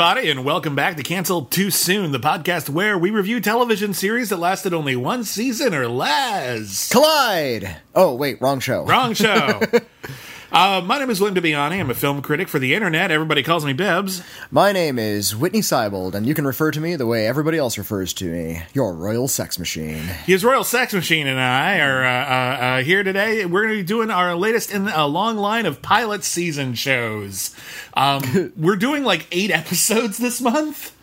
Everybody, and welcome back to Cancelled Too Soon, the podcast where we review television series that lasted only one season or less. Collide! Oh, wait, wrong show. Wrong show. uh, my name is William Bibbiani. I'm a film critic for the internet. Everybody calls me Bibbs. My name is Whitney Seibold, and you can refer to me the way everybody else refers to me your royal sex machine. His Royal Sex Machine and I are uh, uh, uh, here today. We're going to be doing our latest in a long line of pilot season shows. Um, we're doing like eight episodes this month.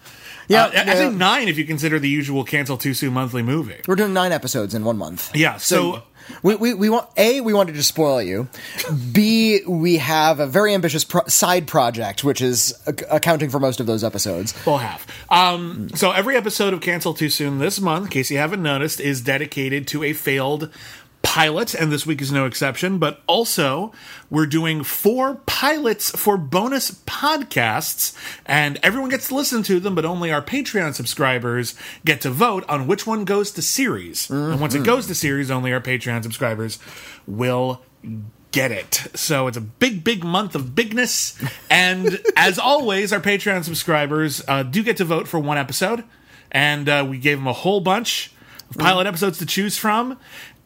Yeah, Uh, I- I yeah. think nine if you consider the usual Cancel Too Soon monthly movie. We're doing nine episodes in one month. Yeah, so We, we, we want A, we wanted to spoil you. B, we have a very ambitious pro- side project, which is ac- accounting for most of those episodes. Full half. Um, so every episode of Cancel Too Soon this month, in case you haven't noticed, is dedicated to a failed pilot, and this week is no exception. But also, we're doing four pilots for bonus podcasts, and everyone gets to listen to them, but only our Patreon subscribers get to vote on which one goes to series. And once it goes to series, only our Patreon subscribers will get it. So it's a big, big month of bigness. And as always, our Patreon subscribers uh, do get to vote for one episode. And uh, we gave them a whole bunch of pilot episodes to choose from.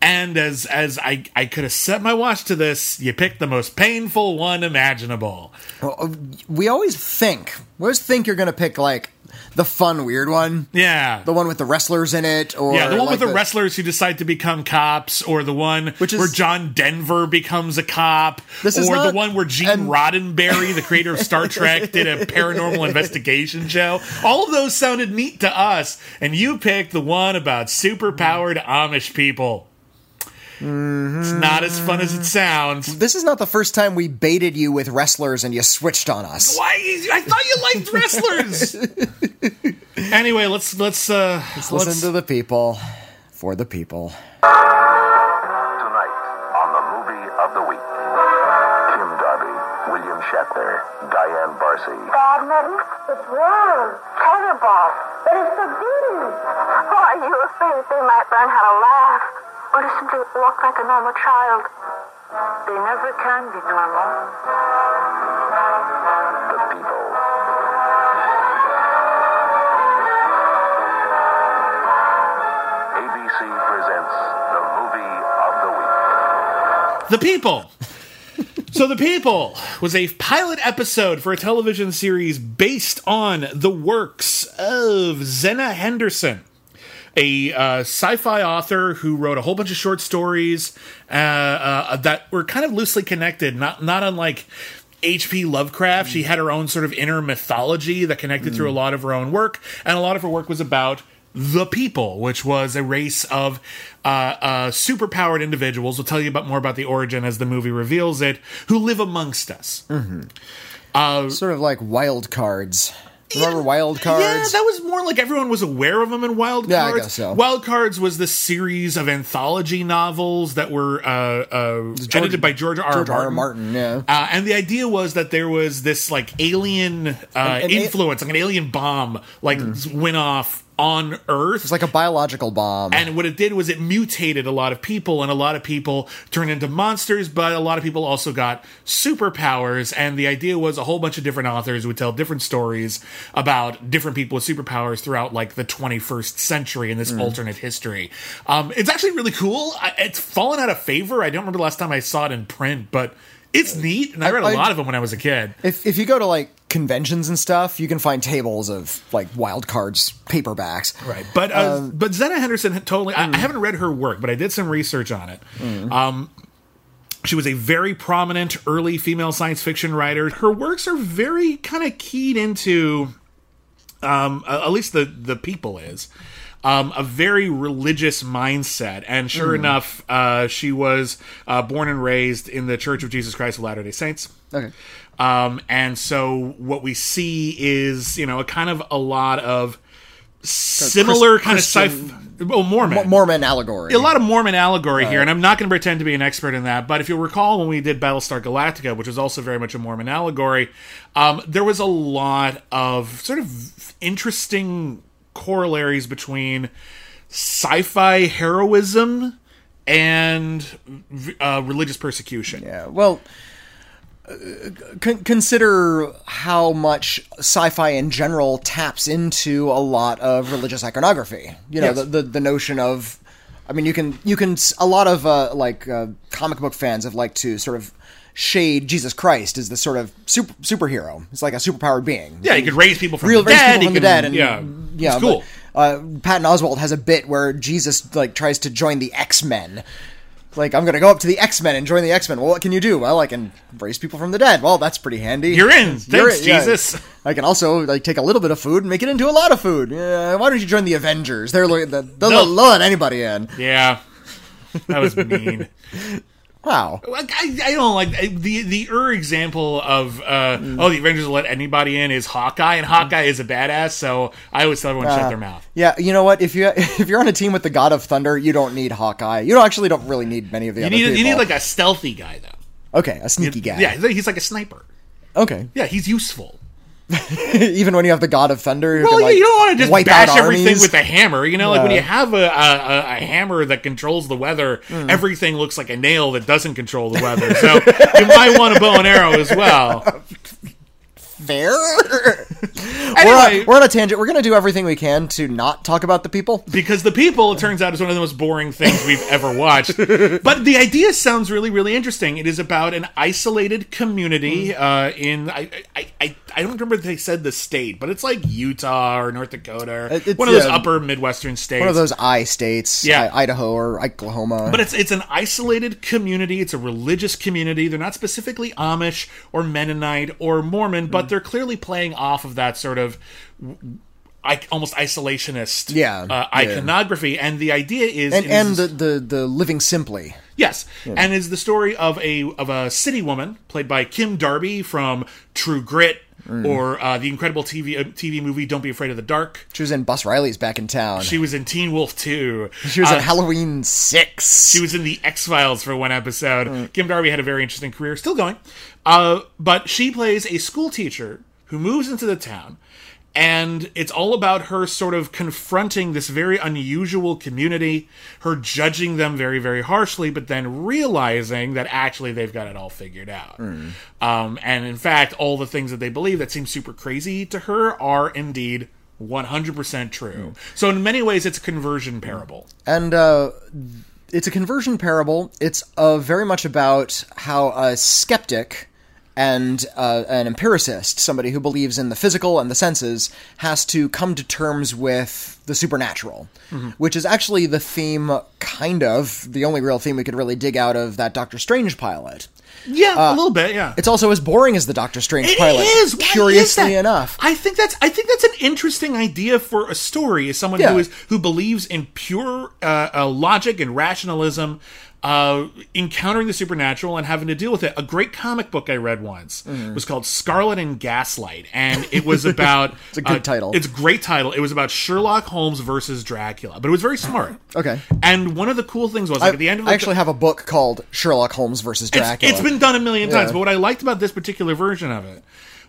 And as as I, I could have set my watch to this, you picked the most painful one imaginable. Oh, oh, we always think, we always think you're going to pick, like, the fun, weird one. Yeah. The one with the wrestlers in it, or yeah, the one like with the, wrestlers who decide to become cops, or the one Which is- where John Denver becomes a cop, This is or the one where Gene and- Roddenberry, the creator of Star Trek, did a paranormal investigation show. All of those sounded neat to us, and you picked the one about superpowered Amish people. It's not as fun as it sounds. This is not the first time we baited you with wrestlers and you switched on us. Why? I thought you liked wrestlers. anyway, let's let's uh let's, Listen to the people, for the people. Tonight on the movie of the week, Kim Darby, William Shatner, Diane Varsi, Godmother, it's wrong. Terrible. But it's forbidden. Why, are you afraid they might learn how to laugh or to simply walk like a normal child. They never can be normal. the people. ABC presents the movie of the week. The People. so, The People was a pilot episode for a television series based on the works of Zenna Henderson, a uh, sci fi author who wrote a whole bunch of short stories uh, uh, that were kind of loosely connected, not, not unlike. H.P. Lovecraft. She had her own sort of inner mythology that connected through a lot of her own work, and a lot of her work was about the people, which was a race of uh, uh, superpowered individuals. We'll tell you about more about the origin as the movie reveals it, who live amongst us. Sort of like wild cards. Remember wild cards? Yeah, that was more like everyone was aware of them in Wild Cards. Yeah, I guess so. Wild Cards was the series of anthology novels that were uh, uh, edited by George R. R. George R. R. Martin. Yeah. Uh, and the idea was that there was this like alien uh, an a- Hmm. influence, like an alien bomb, like went off on Earth. It's like a biological bomb. And what it did was it mutated a lot of people, and a lot of people turned into monsters, but a lot of people also got superpowers. And the idea was a whole bunch of different authors would tell different stories about different people with superpowers throughout like the 21st century in this Mm. alternate history. Um, it's actually really cool. It's fallen out of favor. I don't remember the last time I saw it in print, but it's neat. And I read a I- lot of them when I was a kid. if if you go to like conventions and stuff, you can find tables of like wild cards paperbacks. Right, but uh, Um, but Zenna Henderson totally. mm. I, I haven't read her work, but I did some research on it. Um, She was a very prominent early female science fiction writer. Her works are very kind of keyed into, um, uh, at least the the people is, um, a very religious mindset. And sure enough, uh, she was uh, born and raised in the Church of Jesus Christ of Latter Day Saints. Okay. Um, and so what we see is, you know, a kind of a lot of similar kind of sci well, Mormon. Mormon allegory. a lot of Mormon allegory here, and I'm not going to pretend to be an expert in that. But if you'll recall, when we did Battlestar Galactica, which was also very much a Mormon allegory, um, there was a lot of sort of interesting corollaries between sci-fi heroism and uh, religious persecution. Yeah. Well, uh, con- consider how much sci-fi in general taps into a lot of religious iconography. You know, Yes. the, the the notion of, I mean, you can you can a lot of uh, like uh, comic book fans have liked to sort of shade Jesus Christ as the sort of super superhero. It's like a superpowered being. Yeah, you could raise people from real the dead. people from the dead, and yeah, yeah, it's cool. But, uh, Patton Oswalt has a bit where Jesus like tries to join the X Men. Like I'm gonna go up to the X Men and join the X Men. Well, what can you do? Well, I can raise people from the dead. Well, that's pretty handy. You're in. Thanks, yeah. Jesus. I can also like take a little bit of food and make it into a lot of food. Yeah, why don't you join the Avengers? They're they'll No. they'll let anybody in. Yeah, that was mean. Wow. I, I don't like the the er example of uh, Mm. oh the Avengers will let anybody in is Hawkeye and Hawkeye is a badass so I always tell everyone to shut their mouth. Yeah, you know what? If you if you're on a team with the God of Thunder, you don't need Hawkeye. You don't actually don't really need many of the You other need people. you need like a stealthy guy though. okay, a sneaky guy. Yeah, he's like a sniper. Okay. Yeah, he's useful. Even when you have the God of Thunder, Well, can, like, you don't want to just wipe bash everything armies. with a hammer. You know, like when you have a, a, a, hammer that controls the weather, Hmm. everything looks like a nail that doesn't control the weather. So you might want a bow and arrow as well. fair. we're, on, we're on a tangent. We're going to do everything we can to not talk about the people. because the people, it turns out, is one of the most boring things we've ever watched. But the idea sounds really, really interesting. It is about an isolated community uh, in I, I, I, I don't remember if they said the state, but it's like Utah or North Dakota, or it's, one of those yeah, upper Midwestern states. One of those I states, Yeah. I- Idaho or Oklahoma. But it's it's an isolated community. It's a religious community. They're not specifically Amish or Mennonite or Mormon, Mm. but they're clearly playing off of that sort of I, almost isolationist Yeah, uh, yeah. iconography. And the idea is and and the, the the living simply. Yes, and is the story of a of a city woman played by Kim Darby from True Grit Mm. or uh, the incredible TV uh, TV movie Don't Be Afraid of the Dark. She was in Bus Riley's back in town. She was in Teen Wolf 2. She was Uh, in Halloween Six. She was in the X Files for one episode. Mm. Kim Darby had a very interesting career, still going. Uh, but she plays a school teacher who moves into the town. And it's all about her sort of confronting this very unusual community, her judging them very, very harshly, but then realizing that actually they've got it all figured out. Mm. Um, and in fact, all the things that they believe that seem super crazy to her are indeed 100% true. So, in many ways, it's a conversion parable. and uh, it's a conversion parable. It's uh, very much about how a skeptic and uh, an empiricist, somebody who believes in the physical and the senses, has to come to terms with the supernatural, which is actually the theme, kind of the only real theme we could really dig out of that Doctor Strange pilot. Yeah, a little bit, yeah. It's also as boring as the Doctor Strange It pilot. is. Why is curiously that? enough. I think that's I think that's an interesting idea for a story. As someone Yeah. who is who believes in pure uh, uh, logic and rationalism, uh, encountering the supernatural and having to deal with it. A great comic book I read once Mm. was called Scarlet in Gaslight, and it was about. it's a good title. It's a great title. It was about Sherlock Holmes versus Dracula, but it was very smart. Okay. And one of the cool things was like I, at the end of I the, actually have a book called Sherlock Holmes versus it's- Dracula. it's been done a million times, Yeah. but what I liked about this particular version of it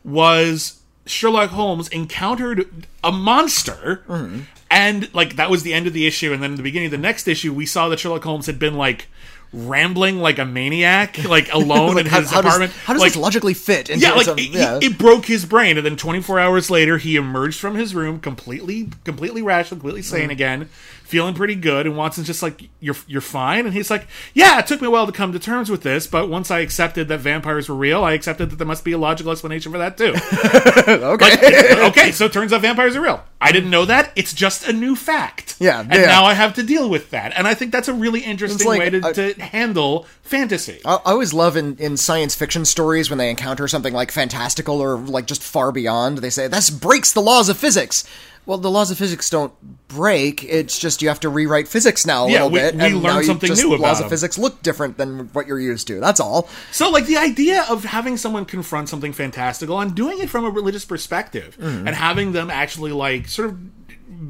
was Sherlock Holmes encountered a monster, Mm-hmm. and like that was the end of the issue. And then at the beginning of the next issue, we saw that Sherlock Holmes had been like rambling like a maniac, like alone Like, in how, his how does, apartment. how does like, this logically fit into yeah, like some, it, yeah. it broke his brain, and then 24 hours later, he emerged from his room completely, completely rational, completely sane Mm. again, feeling pretty good. And Watson's just like, "You're, you're fine," and he's like, "Yeah, it took me a while to come to terms with this, but once I accepted that vampires were real, I accepted that there must be a logical explanation for that too." okay. okay, so it turns out vampires are real. I didn't know that. It's just a new fact. Yeah, and yeah. now I have to deal with that. And I think that's a really interesting like way to, a- to handle fantasy. I, I always love in, in science fiction stories when they encounter something like fantastical or like just far beyond. They say this breaks the laws of physics. Well, the laws of physics don't break. It's just you have to rewrite physics now a Yeah, little we- bit. we and learn something just- new about laws them. of physics look different than what you're used to. That's all. So, like the idea of having someone confront something fantastical and doing it from a religious perspective, Mm-hmm. and having them actually like sort of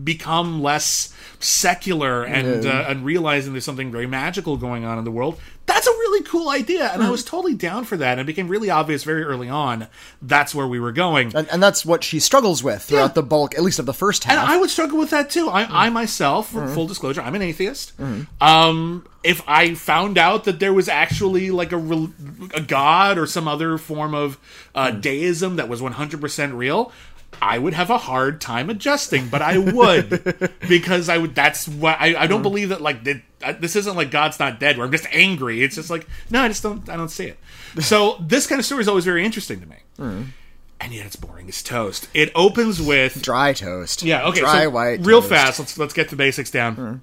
become less secular and uh, and realizing there's something very magical going on in the world. That's a really cool idea, and I Mm-hmm. was totally down for that. And it became really obvious very early on that's where we were going. And, and that's what she struggles with throughout Yeah. the bulk, at least of the first half. And I would struggle with that too. I, I myself, for full disclosure, I'm an atheist. Um, if I found out that there was actually like a a god or some other form of uh, deism that was 100% real, I would have a hard time adjusting. But I would because I would. That's what I, I don't believe that like that, uh, this isn't like God's not dead where I'm just angry. It's just like no, I just don't. I don't see it. So this kind of story is always very interesting to me. And yet it's boring as toast. It opens with Dry toast. yeah, okay. Dry so white. Real toast. fast. Let's let's get the basics down.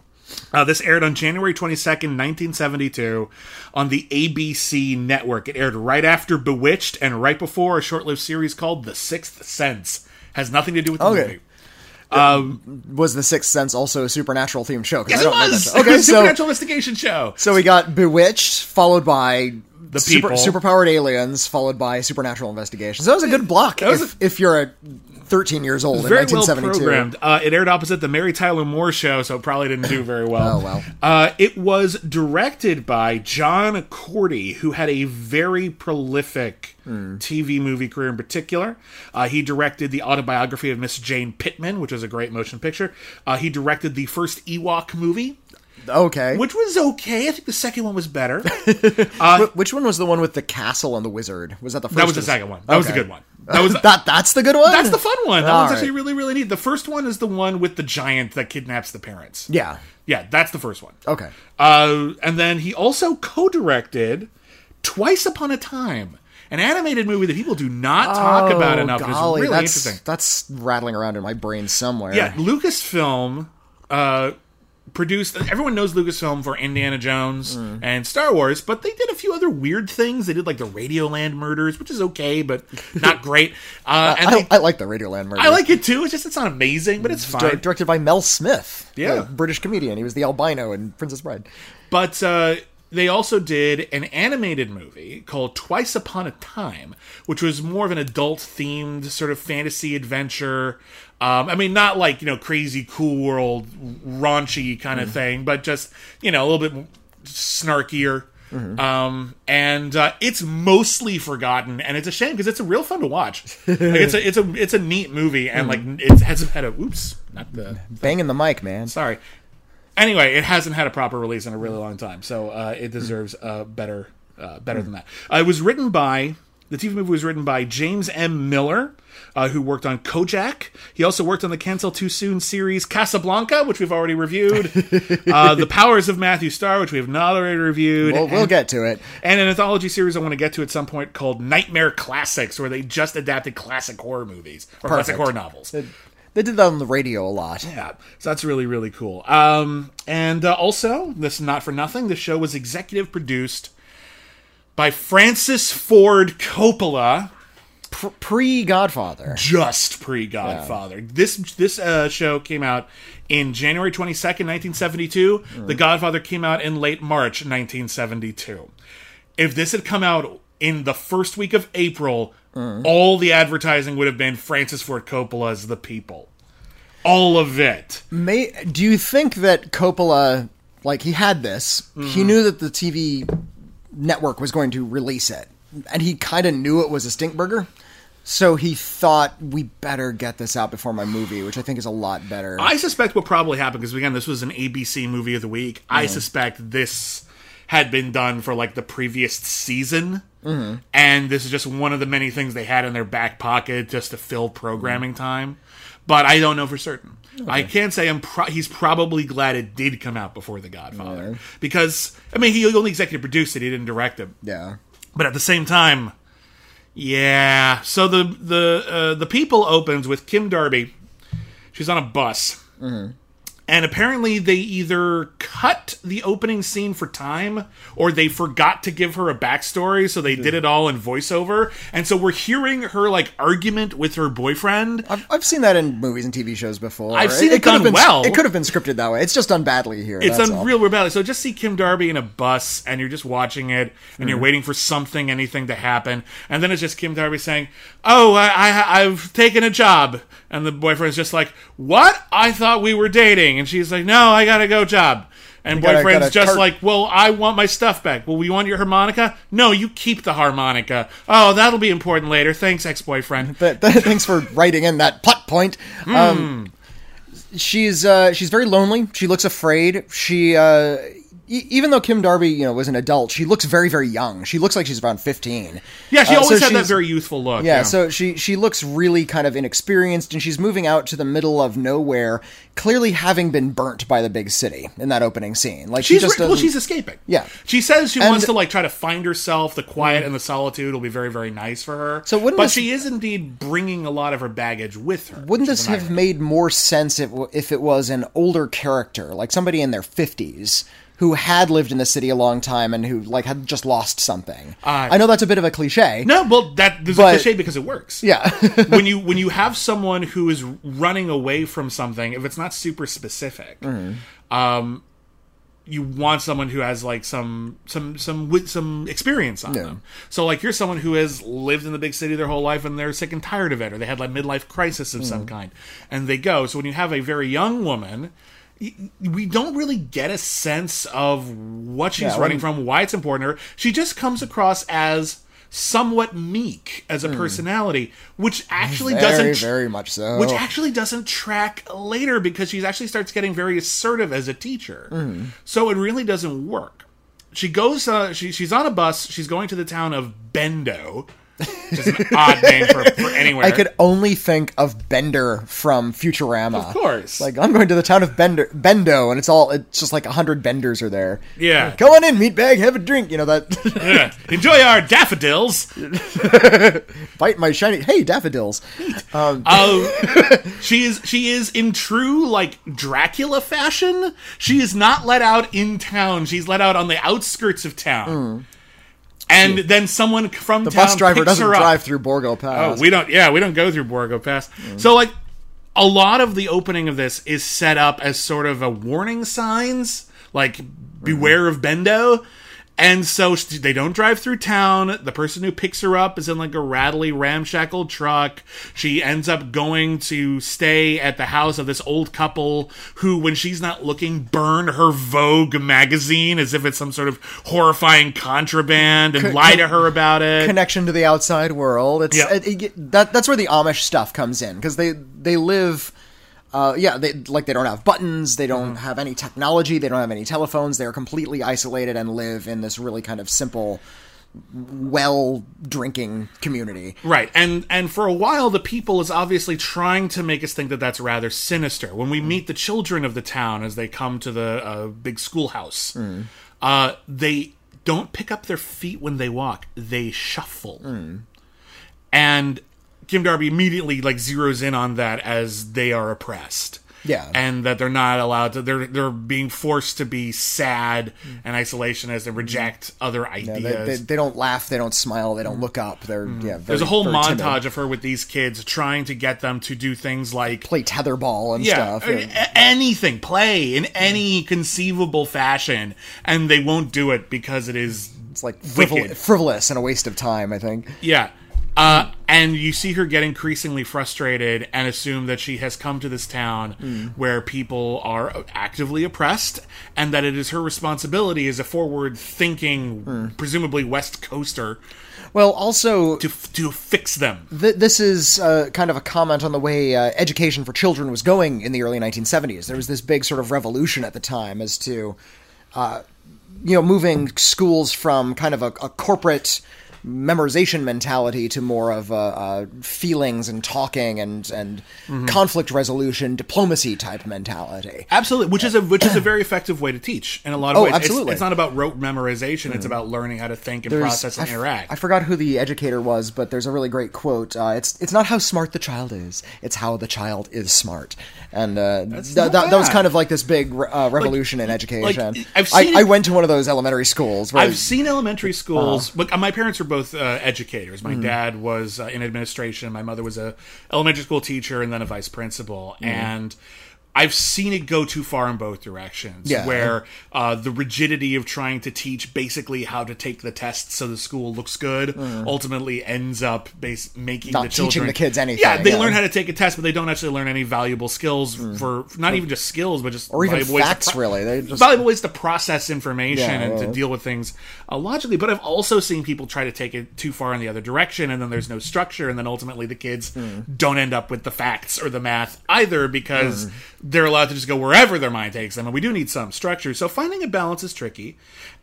Uh, this aired on January 22nd, 1972, on the ABC network. It aired right after Bewitched and right before a short lived series called The Sixth Sense. Has nothing to do with the Okay. movie. Um, was the Sixth Sense also a supernatural themed show? Yes, I it don't know was! that- Okay, so Supernatural investigation show. so we got Bewitched, followed by The super, People. superpowered aliens, followed by supernatural investigations. That was a good block. was if, if you're a 13 years old in very well programmed. Uh, it aired opposite the Mary Tyler Moore show, so it probably didn't do very well. Oh, well. Uh, it was directed by John Korty, who had a very prolific Hmm. TV movie career in particular. Uh, he directed the autobiography of Miss Jane Pittman, which was a great motion picture. Uh, he directed the first Ewok movie, Okay. which was okay. I think the second one was better. Wh- Which one was the one with the castle and the wizard? Was that the first? that was the second one. That was the Okay. good one. That was that. That's the good one. that's the fun one. That All one's right. actually really really neat. The first one is the one with the giant that kidnaps the parents. Yeah. Yeah, that's the first one. Okay. Uh, and then he also co-directed Twice Upon a Time, an animated movie that people do not talk about Oh, enough. golly, it's really that's, interesting. That's rattling around in my brain somewhere. Yeah, Lucasfilm uh, produced. Everyone knows Lucasfilm for Indiana Jones Mm. and Star Wars, but they did a few other weird things. They did like the Radioland murders, which is okay, but not great. Uh, and I, they, I like the Radioland murder. I like it too. It's just it's not amazing, but it's fine. directed by Mel Smith. Yeah. British comedian. He was the albino in Princess Bride. But uh, they also did an animated movie called Twice Upon a Time, which was more of an adult themed sort of fantasy adventure. Um, I mean, not like, you know, crazy, cool world, raunchy kind of thing, but just, you know, a little bit snarkier. Um, and uh, it's mostly forgotten, and it's a shame because it's a real fun to watch. like, it's a it's a it's a neat movie, and like it hasn't had a oops, not the Banging the mic, man. Sorry. Anyway, it hasn't had a proper release in a really long time, so uh, it deserves uh, better uh, better than that. Uh, it was written by the TV movie was written by James M. Miller, uh, who worked on Kojak. He also worked on the Cancel Too Soon series Casablanca, which we've already reviewed. uh, the Powers of Matthew Star, which we have not already reviewed. We'll, we'll get to it. and an anthology series I want to get to at some point called Nightmare Classics, where they just adapted classic horror movies or classic horror novels. They did that on the radio a lot. Yeah, so that's really really cool. Um, and uh, also, this is not for nothing. The show was executive produced by Francis Ford Coppola, Pre Godfather. just pre Godfather. This this uh, show came out in January twenty second, nineteen seventy two. The Godfather came out in late March, nineteen seventy two. If this had come out in the first week of April, all the advertising would have been Francis Ford Coppola's The People. All of it. May do you think that Coppola, like he had this, Mm-hmm. he knew that the TV network was going to release it, and he kind of knew it was a stink burger, so he thought we better get this out before my movie, which I think is a lot better. I suspect what probably happened because again, this was an ABC movie of the week. I mm-hmm. suspect this had been done for like the previous season, mm-hmm. and this is just one of the many things they had in their back pocket just to fill programming mm-hmm. time. But I don't know for certain. I can't say I'm. Pro- he's probably glad it did come out before The Godfather because I mean he only executive produced it. He didn't direct it. yeah, But at the same time, yeah. So the the uh, the people opens with Kim Darby. She's She's on a bus. And apparently, they either cut the opening scene for time or they forgot to give her a backstory, so they did it all in voiceover. And so we're hearing her like argument with her boyfriend. I've, I've seen that in movies and TV shows before. I've seen it could have done been, well. It could have been scripted that way. It's just done badly here. It's done real badly. So just see Kim Darby in a bus, and you're just watching it, and Mm-hmm. you're waiting for something, anything to happen, and then it's just Kim Darby saying, "Oh, I, I I've taken a job," and the boyfriend's just like, "What? I thought we were dating," and she's like, "No, I got to go job." And gotta- boyfriend's gotta just cart- like, "Well, I want my stuff back. Well, we want your harmonica? No, you keep the harmonica. Oh, that'll be important later. Thanks, ex-boyfriend." Th- thanks for writing in that plot point. Hmm. Um, she's uh, she's very lonely. She looks afraid. She uh, e- even though Kim Darby, you know, was an adult, she looks very very young. She looks like she's around fifteen. Yeah, she Uh, so always had that very youthful look. Yeah, so she she looks really kind of inexperienced, and she's moving out to the middle of nowhere, clearly having been burnt by the big city in that opening scene. Like she She's just re- well, she's escaping. Yeah. she says she And- wants to like try to find herself. The quiet and the solitude will be very, very nice for her. So wouldn't but this- she is indeed bringing a lot of her baggage with her. Wouldn't this have made more sense if, if it was an older character, like somebody in their 50s, who had lived in the city a long time and who, like, had just lost something? Uh, I know that's a bit of a cliche. No, well, that there's But- a cliche because it works. Yeah. when you when you have someone who is running away from something, if it's not super specific, Mm-hmm. um, you want someone who has like some some some with some experience on Yeah. them. So like you're someone who has lived in the big city their whole life and they're sick and tired of it, or they had like midlife crisis of Mm. some kind, and they go. So when you have a very young woman. We don't really get a sense of what she's Yeah, running from, why it's important to her. She just comes across as somewhat meek as a personality, which actually Hmm. very, doesn't very much so. which actually doesn't track later because she actually starts getting very assertive as a teacher. Hmm. So it really doesn't work. She goes. Uh, she, she's on a bus. She's going to the town of Bendo, is an odd name for, for anywhere. I could only think of Bender from Futurama. Of course. Like, I'm going to the town of Bender, Bendo, and it's all, it's just like a hundred Benders are there. Yeah. Come on in, meatbag, have a drink. You know, that. Yeah. Enjoy our daffodils. Bite my shiny. Hey, daffodils. Uh, she is she is in true like Dracula fashion. She is not let out in town. She's let out on the outskirts of town. And then someone from. The bus driver doesn't drive through Borgo Pass. Oh, Pass. we don't. Yeah, we don't go through Borgo Pass. Mm. So like, a lot of the opening of this is set up as sort of a warning signs, like mm-hmm. beware of Bendo. And so they don't drive through town. The person who picks her up is in like a rattly, ramshackle truck. She ends up going to stay at the house of this old couple who, when she's not looking, burn her Vogue magazine as if it's some sort of horrifying contraband and lie to her about it. connection to the outside world. It's Yeah. it, it- that that's where the Amish stuff comes in because they they live. Uh, yeah, they like they don't have buttons, they don't have any technology, they don't have any telephones. They are completely isolated and live in this really kind of simple, well drinking community. Right, and and for a while, the people is obviously trying to make us think that that's rather sinister. When we meet the children of the town as they come to the uh, big schoolhouse, uh, they don't pick up their feet when they walk; they shuffle. And Kim Darby immediately like zeroes in on that as they are oppressed. Yeah. and that they're not allowed to. They're they're being forced to be sad and isolation as they reject other Yeah, ideas. they, they, they don't laugh, they don't smile, they don't look up. They're yeah. Very, Mm. There's a whole montage timid. of her with these kids trying to get them to do things like play tetherball and yeah, stuff. yeah. anything, play in any conceivable fashion, and they won't do it because it is It's like frivol- frivolous and a waste of time. I think. Yeah. Uh, and you see her get increasingly frustrated and assume that she has come to this town Hmm. where people are actively oppressed and that it is her responsibility as a forward thinking, Hmm. presumably West Coaster, Well, also to, f- to fix them. Th- this is uh, kind of a comment on the way uh, education for children was going in the early 1970s. There was this big sort of revolution at the time as to, uh, you know, moving schools from kind of a, a corporate memorization mentality to more of a, uh feelings and talking and and Mm-hmm. conflict resolution, diplomacy type mentality. Absolutely, which is a which is a very effective way to teach in a lot of Oh, ways. It's- absolutely. It's, not about rote memorization; it's about learning how to think and There's- process and I f- interact. I forgot who the educator was, but there's a really great quote. Uh, it's it's not how smart the child is; it's how the child is smart. And uh, th- that, that was kind of like this big uh, revolution in education. I've seen I it- went to one of those elementary schools. Where I've seen elementary schools. Uh-huh. But my parents were both uh, educators. My dad was uh, in administration. My mother was a elementary school teacher and then a vice principal. Mm-hmm. And I've seen it go too far in both directions. Yeah. Where uh, the rigidity of trying to teach basically how to take the test so the school looks good ultimately ends up base- making Mm. Not the teaching the kids anything, Yeah, they yeah. learn how to take a test, but they don't actually learn any valuable skills for not even just skills, but just Mm. or even facts, pro- really. They just valuable ways to process information Yeah, and to deal with things uh, logically. But I've also seen people try to take it too far in the other direction, and then there's no structure, and then ultimately the kids Hmm. don't end up with the facts or the math either because Hmm. They're allowed to just go wherever their mind takes them, and we do need some structure. So finding a balance is tricky.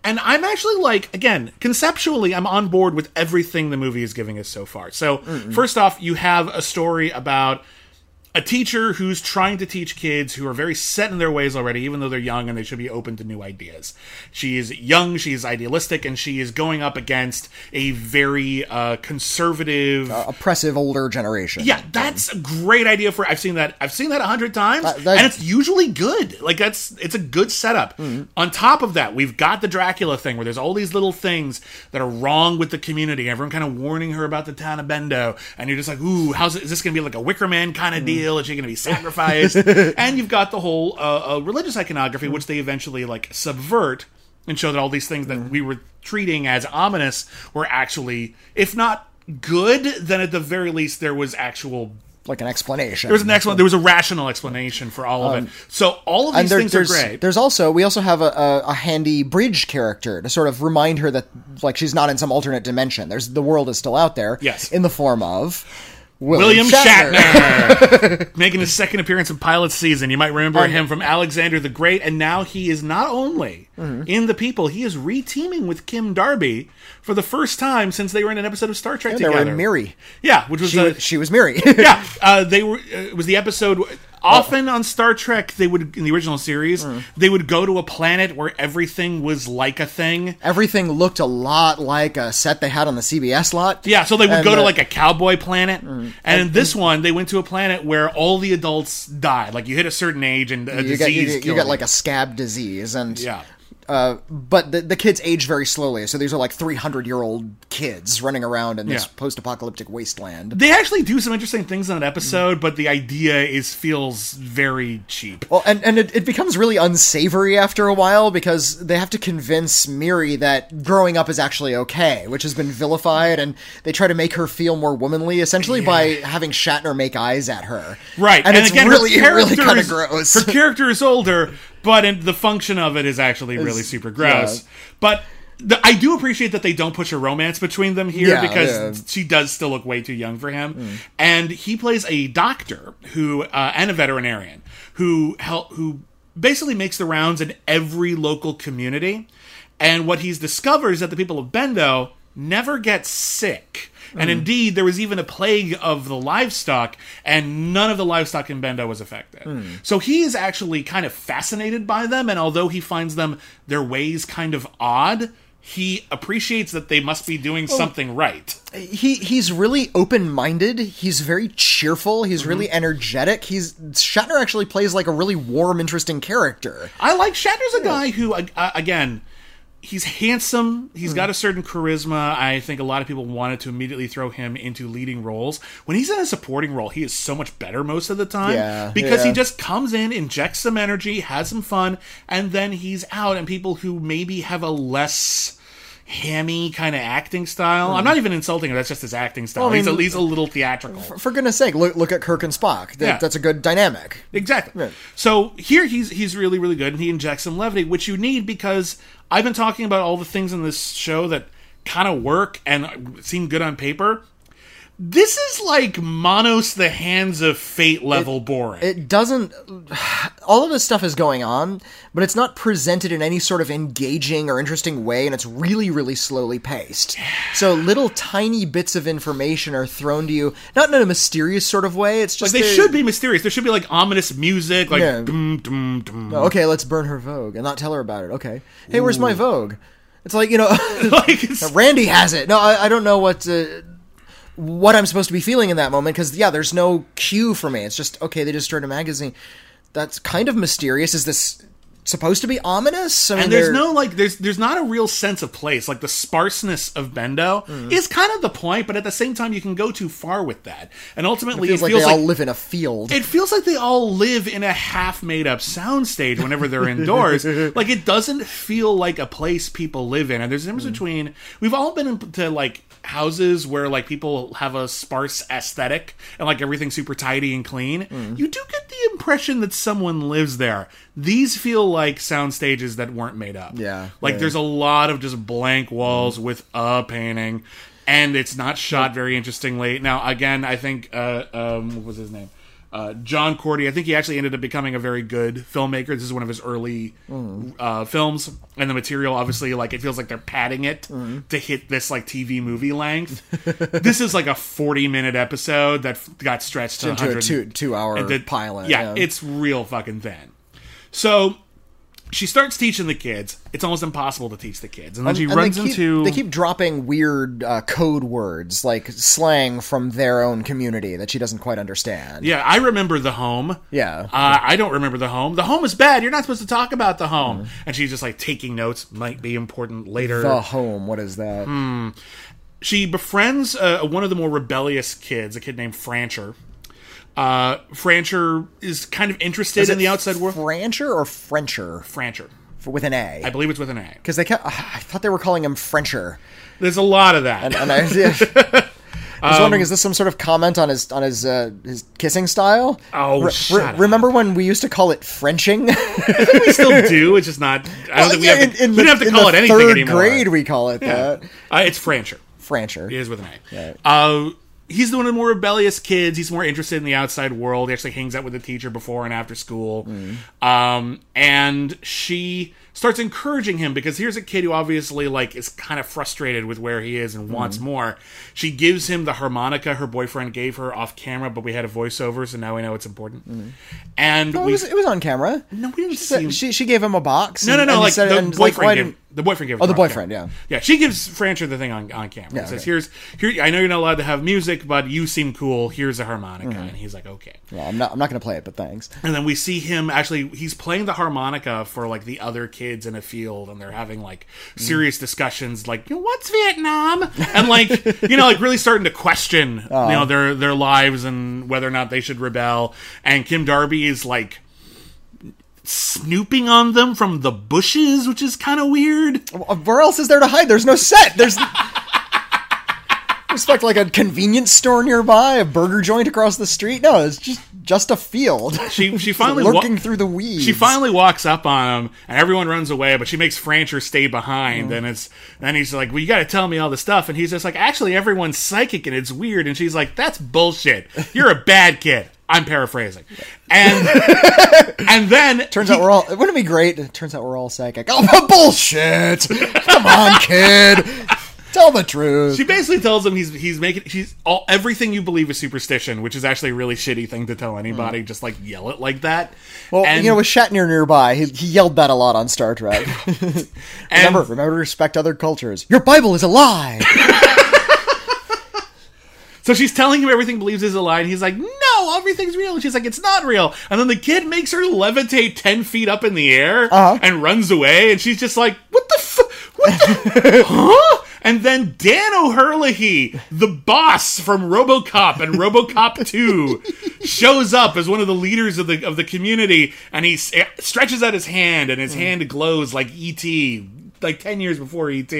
And I'm actually like, again, conceptually, I'm on board with everything the movie is giving us so far. So, mm-hmm. first off, you have a story about a teacher who's trying to teach kids who are very set in their ways already, even though they're young and they should be open to new ideas. She is young, she is idealistic, and she is going up against a very uh, conservative. Uh, oppressive older generation. yeah, that's a great idea for. I've seen that. I've seen that a hundred times, That- and it's usually good. Like that's it's a good setup. Mm-hmm. On top of that, we've got the Dracula thing where there's all these little things that are wrong with the community. Everyone kind of warning her about the town of Bendo, and you're just like, ooh, how's it, is this going to be like a Wicker Man kind of mm-hmm. deal? Is she going to be sacrificed? and you've got the whole uh, uh, religious iconography, which they eventually like subvert and show that all these things that we were treating as ominous were actually, if not good, then at the very least there was actual like an explanation. there was an excellent. There was a rational explanation for all of it. So all of these there, things are great. there's also we also have a, a, a handy bridge character to sort of remind her that like she's not in some alternate dimension. There's the world is still out there. Yes. in the form of William William, Shatner, making his second appearance in pilot season. You might remember him from Alexander the Great, and now he is not only Mm-hmm. in the People, he is re-teaming with Kim Darby for the first time since they were in an episode of Star Trek together. they were in Miri. yeah, which was She, a, was, she was Miri. yeah, uh, they were. Uh, it was the episode. Often on Star Trek, they would in the original series, Mm. they would go to a planet where everything was like a thing. Everything looked a lot like a set they had on the CBS lot. Yeah, so they would And, go to uh, like a cowboy planet, and in this one, they went to a planet where all the adults died. Like you hit a certain age, and a you disease get you, get- you get like a scab disease and yeah. Uh, but the, the kids age very slowly so these are like 300 year old kids running around in this Yeah. post-apocalyptic wasteland They actually do some interesting things in that episode, but the idea is feels very cheap. Well, and, and it, it becomes really unsavory after a while because they have to convince Miri that growing up is actually okay, which has been vilified, and they try to make her feel more womanly, essentially by having Shatner make eyes at her. Right, and, it's again, really, really kind of gross. Her character is older, but in, the function of it is actually really super gross. yeah. But the, I do appreciate that they don't push a romance between them here Yeah, because yeah. She does still look way too young for him, and he plays a doctor who uh, and a veterinarian who help who basically makes the rounds in every local community. And what he's discovered is that the people of Bendo never get sick. And indeed, there was even a plague of the livestock, and none of the livestock in Bendo was affected. So he is actually kind of fascinated by them, and although he finds them their ways kind of odd, he appreciates that they must be doing something right. he he's really open minded. He's very cheerful. He's Mm-hmm. really energetic. He's Shatner actually plays like a really warm, interesting character. I like Shatner's a guy who, uh, again, he's handsome. He's Hmm. got a certain charisma. I think a lot of people wanted to immediately throw him into leading roles. When he's in a supporting role, he is so much better most of the time Yeah, because he just comes in, injects some energy, has some fun, and then he's out. And people who maybe have a less hammy kind of acting style. I'm not even insulting him. That's just his acting style. Well, I he's, a, he's a little theatrical. For goodness sake, look look at Kirk and Spock. That, Yeah. That's a good dynamic. Exactly. Right. So here he's he's really really good, and he injects some levity, which you need because I've been talking about all the things in this show that kind of work and seem good on paper. This is like Manos the Hands of Fate level boring. It doesn't. All of this stuff is going on, but it's not presented in any sort of engaging or interesting way, and it's really, really slowly paced. So little tiny bits of information are thrown to you, not in a mysterious sort of way. It's just they they're- should be mysterious. There should be like ominous music, like Yeah. dum, dum, dum. Okay, let's burn her Vogue and not tell her about it. Okay, hey, where's my Vogue? It's like you know, like Randy has it. No, I, I don't know what uh, what I'm supposed to be feeling in that moment because yeah, there's no cue for me. It's just okay. They just destroyed a magazine. That's kind of mysterious. Is this supposed to be ominous? I mean, and there's no like there's there's not a real sense of place. Like the sparseness of Bendo Mm. is kind of the point, but at the same time you can go too far with that. And ultimately it feels it feels like they like all live in a field. it feels like they all live in a half made up soundstage whenever they're indoors. like it doesn't feel like a place people live in. And there's a difference between we've all been into like houses where like people have a sparse aesthetic and like everything's super tidy and clean. You do get the impression that someone lives there. These feel like sound stages that weren't made up. Yeah, Like yeah. there's a lot of just blank walls with a painting. And it's not shot very interestingly. Now, again, I think uh, um, what was his name? Uh, John Korty. I think he actually ended up becoming a very good filmmaker. This is one of his early uh, films, and the material obviously like it feels like they're padding it to hit this like TV movie length. this is like a forty-minute episode that got stretched to into a two two hour and the- pilot. Yeah, it's real fucking thin. So she starts teaching the kids. It's almost impossible to teach the kids, and then she And runs they keep, into they keep dropping weird uh, code words like slang from their own community that she doesn't quite understand. Yeah, I remember the home. Yeah. Uh, I don't remember the home. The home is bad. You're not supposed to talk about the home. And she's just like taking notes. Might be important later. The home. What is that? Hmm. She befriends uh, one of the more rebellious kids, a kid named Francher. Uh, Francher is kind of interested Is in the outside world. Francher or Frencher Francher. For- with an A? I believe it's with an A. Because they kept, I thought they were calling him Frencher, There's a lot of that. and I, I was wondering, is this some sort of comment on his on his uh, his kissing style? Oh, Re- re- remember when we used to call it Frenching? we still do. It's just not. I don't think we Yeah, have to, in- we don't have to in call the it anything third anymore. grade, we call it Yeah. that. Uh, it's Francher. Francher. He is with an A. Right. Uh, he's the one of the more rebellious kids. He's more interested in the outside world. He actually hangs out with the teacher before and after school. Mm. Um, and she starts encouraging him because here's a kid who obviously like is kind of frustrated with where he is and Mm. wants more. She gives him the harmonica her boyfriend gave her off camera, but we had a voiceover, so now we know it's important. And Oh, it was, it was on camera. no, we didn't So see. she she gave him a box. no, and- no, no. Like said- the like, boyfriend why gave didn't- the boyfriend gave. Oh, it the her off boyfriend, camera. yeah. yeah. She gives Francher the thing on on camera. Yeah, says, okay. "Here's here. I know you're not allowed to have music, but you seem cool. Here's a harmonica." Mm-hmm. And he's like, "Okay." Well, I'm not. I'm not going to play it, but thanks. And then we see him actually. He's playing the harmonica for like the other kids in a field, and they're having like Mm. serious discussions, like, "What's Vietnam?" and like you know, like really starting to question you know their their lives and whether or not they should rebel. And Kim Darby is like snooping on them from the bushes, which is kind of weird. Uh, where else is there to hide? There's no set. There's. Expect like a convenience store nearby, a burger joint across the street. No, it's just just a field. She she finally wa- through the weeds. She finally walks up on him, and everyone runs away. But she makes Francher stay behind, mm. and it's then he's like, "Well, you got to tell me all the stuff." And he's just like, "Actually, everyone's psychic, and it's weird." And she's like, "That's bullshit. You're a bad kid." I'm paraphrasing, and and then Turns out we're all. Wouldn't it be great? It turns out we're all psychic. Oh bullshit! Come on, kid. Tell the truth. She basically tells him he's he's making he's all everything you believe is superstition, which is actually a really shitty thing to tell anybody. Just like yell it like that. well, And- you know, with Shatner nearby, he, he yelled that a lot on Star Trek. and- remember, remember to respect other cultures. Your Bible is a lie. So she's telling him everything believes is a lie, and he's like, "No, everything's real." And she's like, "It's not real." And then the kid makes her levitate ten feet up in the air Uh-huh. and runs away, and she's just like, "What the fuck? What the? huh?" And then Dan O'Herlihy, the boss from RoboCop and RoboCop Two, shows up as one of the leaders of the of the community, and he s- stretches out his hand, and his hand glows like ET, like ten years before ET.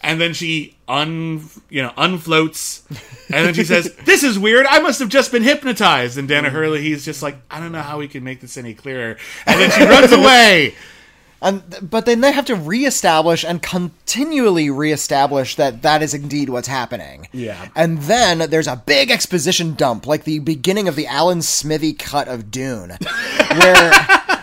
And then she un you know unfloats, and then she says, "This is weird. I must have just been hypnotized." And Dan O'Herlihy, he's just like, "I don't know how we can make this any clearer." And then she runs away. And but then they have to reestablish and continually reestablish that that is indeed what's happening. Yeah. And then there's a big exposition dump, like the beginning of the Alan Smithee cut of Dune, where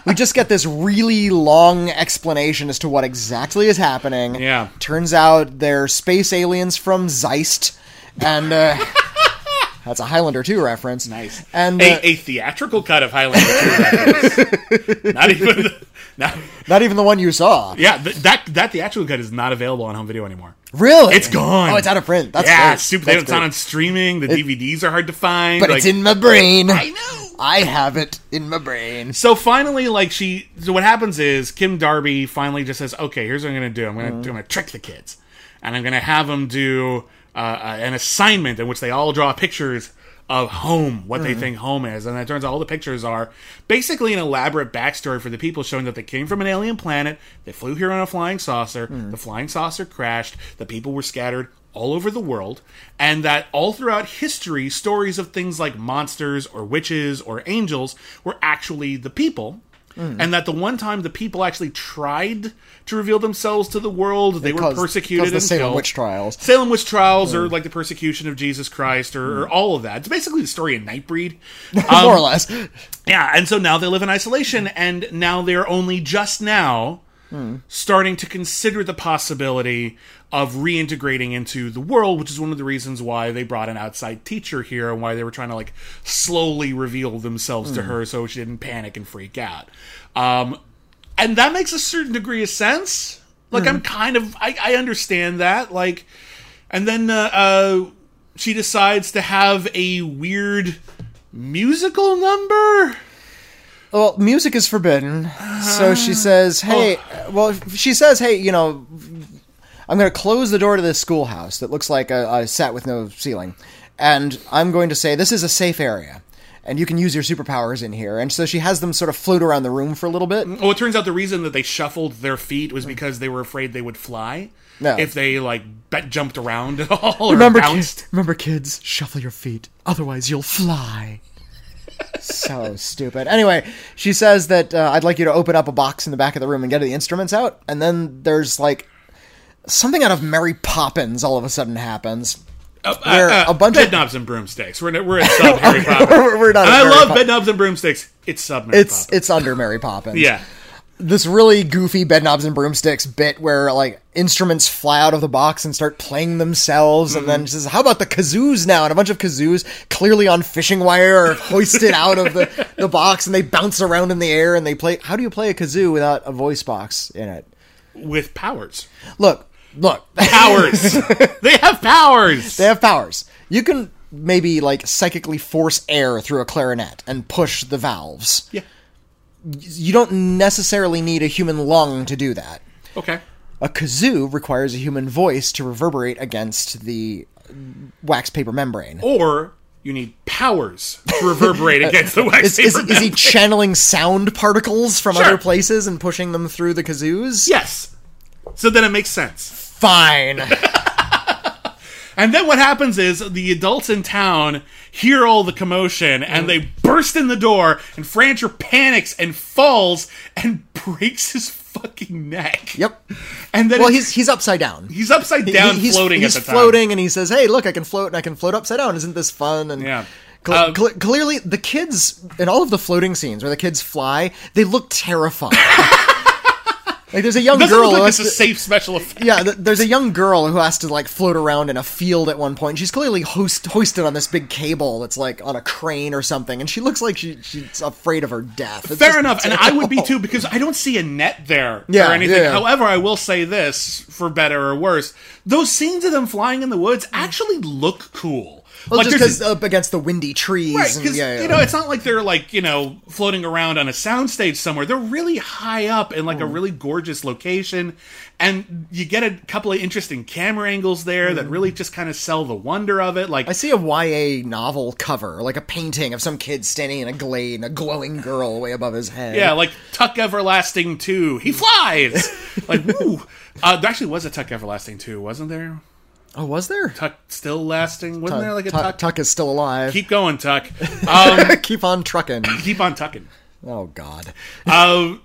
we just get this really long explanation as to what exactly is happening. Yeah. Turns out they're space aliens from Zeist, and uh, that's a Highlander 2 reference. Nice. And a, uh, a theatrical cut of Highlander 2 reference. Not even. The, not, not even the one you saw. yeah, th- that that theatrical cut is not available on home video anymore. Really? It's gone. Oh, it's out of print. That's yeah, great. super. That's it's not great. on streaming. The DVDs are hard to find. but like- it's in my brain. I know. I have it in my brain. So finally, like she, so what happens is Kim Darby finally just says, "Okay, here's what I'm going to do. I'm going to Mm-hmm. I'm to trick the kids, and I'm going to have them do uh, uh, an assignment in which they all draw pictures of home, what Mm-hmm. they think home is, and it turns out all the pictures are basically an elaborate backstory for the people, showing that they came from an alien planet, they flew here on a flying saucer, Mm. the flying saucer crashed, the people were scattered." All over the world, and that all throughout history, stories of things like monsters or witches or angels were actually the people, Mm. and that the one time the people actually tried to reveal themselves to the world, they were persecuted the and Salem killed. witch trials. Salem witch trials, or like the persecution of Jesus Christ, or, or all of that. It's basically the story of Nightbreed. Um, More or less. Yeah, and so now they live in isolation, and now they're only just now starting to consider the possibility of reintegrating into the world, which is one of the reasons why they brought an outside teacher here and why they were trying to like slowly reveal themselves to her so she didn't panic and freak out. Um, and that makes a certain degree of sense. Like I'm kind of I, I understand that. Like, and then uh, uh, she decides to have a weird musical number. Well, music is forbidden. So she uh-huh. says, "Hey, well, she says, hey, you know, I'm going to close the door to this schoolhouse that looks like a, a set with no ceiling, and I'm going to say this is a safe area." And you can use your superpowers in here. And so she has them sort of float around the room for a little bit. Well, it turns out the reason that they shuffled their feet was because they were afraid they would fly No. if they like bet jumped around at all or Remember, bounced. kids, remember, kids, shuffle your feet. Otherwise, you'll fly. So stupid. Anyway, she says that uh, I'd like you to open up a box in the back of the room and get the instruments out. And then there's like something out of Mary Poppins all of a sudden happens. where Uh, a bunch bed of knobs and broomsticks. We're we're at sub Harry Poppins. We're- we're not I Mary love Pop- bed knobs and broomsticks. It's sub Mary it's Poppins. it's under Mary Poppins. yeah. This really goofy bed knobs and broomsticks bit where like instruments fly out of the box and start playing themselves and Mm-hmm. then says how about the kazoos now and a bunch of kazoos clearly on fishing wire are hoisted out of the, the box and they bounce around in the air and they play how do you play a kazoo without a voice box in it With powers. look look Powers. they have powers. they have powers you can maybe like psychically force air through a clarinet and push the valves yeah. You don't necessarily need a human lung to do that Okay. A kazoo requires a human voice to reverberate against the wax paper membrane. Or you need powers to reverberate against the wax Is, is, paper is he channeling sound particles from Sure. other places and pushing them through the kazoos? Yes. So then it makes sense. Fine. And then what happens is the adults in town hear all the commotion Mm. and they burst in the door and Francher panics and falls and breaks his fucking neck. yep. And then Well, he's he's upside down. he's upside down He- he's, floating he's at the time. floating, and he says, "Hey, look, I can float, and I can float upside down. Isn't this fun?" And Yeah. Cle- Um, cle- clearly, the kids in all of the floating scenes where the kids fly, they look terrified. like there's a young Doesn't girl look who like it's a to- safe special effect. yeah, th- there's a young girl who has to like float around in a field at one point. She's clearly hoist- hoisted on this big cable that's like on a crane or something, and she looks like she, she's afraid of her death. It's Fair enough, and I would be too because I don't see a net there Yeah, or anything. yeah. However, I will say this for better or worse: those scenes of them flying in the woods actually look cool. Well, just because up against the windy trees, Right, and, because yeah, yeah. you know it's not like they're like you know floating around on a soundstage somewhere. They're really high up in Hmm. like a really gorgeous location, and you get a couple of interesting camera angles there that really just kind of sell the wonder of it. Like Hmm. I see a YA novel cover, like a painting of some kid standing in a glade and a glowing girl way above his head. yeah, like Tuck Everlasting two, he flies. like woo. Uh, there actually was a Tuck Everlasting two, wasn't there? Oh, was there? Tuck still lasting, wasn't there like a Tuck, Tuck? Tuck is still alive. Keep going, Tuck. Um, Keep on trucking. keep on tucking. Oh God. Uh,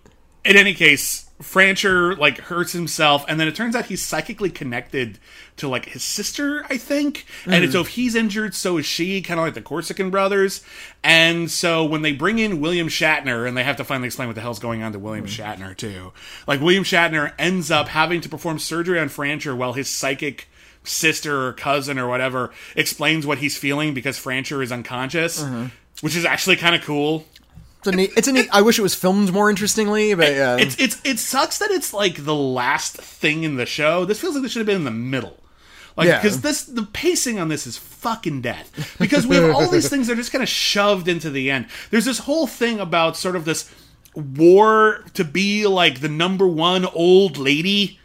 in any case, Francher like hurts himself, and then it turns out he's psychically connected to like his sister, I think. And so if he's injured, so is she, kind of like the Corsican brothers. And so when they bring in William Shatner, and they have to finally explain what the hell's going on to William Shatner too, like William Shatner ends up having to perform surgery on Francher while his psychic sister or cousin or whatever explains what he's feeling because Francher is unconscious, mm-hmm. which is actually kind of cool. It's a neat. It's a neat. I wish it was filmed more interestingly, but yeah. It's it's it sucks that it's like the last thing in the show. This feels like this should have been in the middle. Like Yeah. because this the pacing on this is fucking death. Because we have all these things that are just kind of shoved into the end. There's this whole thing about sort of this war to be like the number one old lady.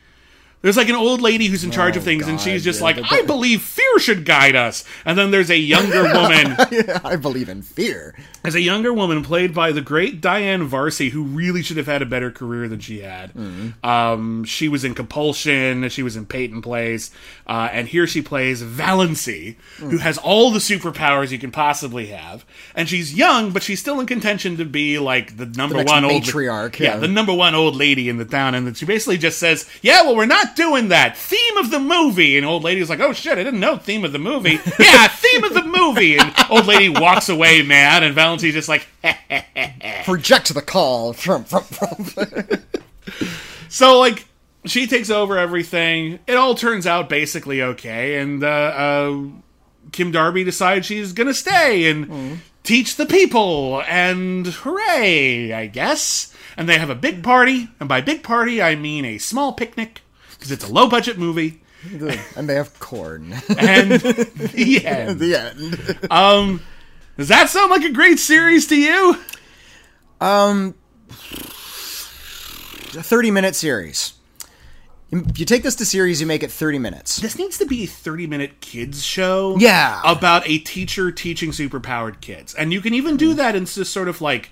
There's like an old lady who's in charge of Oh, things, and she's just yeah, like, "I believe fear should guide us." And then there's a younger woman I believe in fear. as a younger woman played by the great Diane Varsi, who really should have had a better career than she had. Um, she was in Compulsion, she was in Peyton Place, uh, and here she plays Valency, who has all the superpowers you can possibly have. And she's young, but she's still in contention to be like the number next one old matriarch, yeah, yeah. the number one old lady in the town. And she basically just says, "Yeah, well, we're not doing that. Theme of the movie." And old lady's like, "Oh shit, I didn't know theme of the movie." yeah, theme of the movie. And old lady walks away mad, and Valency's just like, Project the call from from from. so like she takes over everything. It all turns out basically okay, and uh, uh, Kim Darby decides she's gonna stay and teach the people, and hooray, I guess. And they have a big party, and by big party I mean a small picnic because it's a low budget movie. and they have corn. And the end. the end. Um, does that sound like a great series to you? Um, a thirty-minute series. If you take this to series, you make it thirty minutes. This needs to be a 30 minute kids show. Yeah. About a teacher teaching superpowered kids. And you can even do mm. that in this sort of like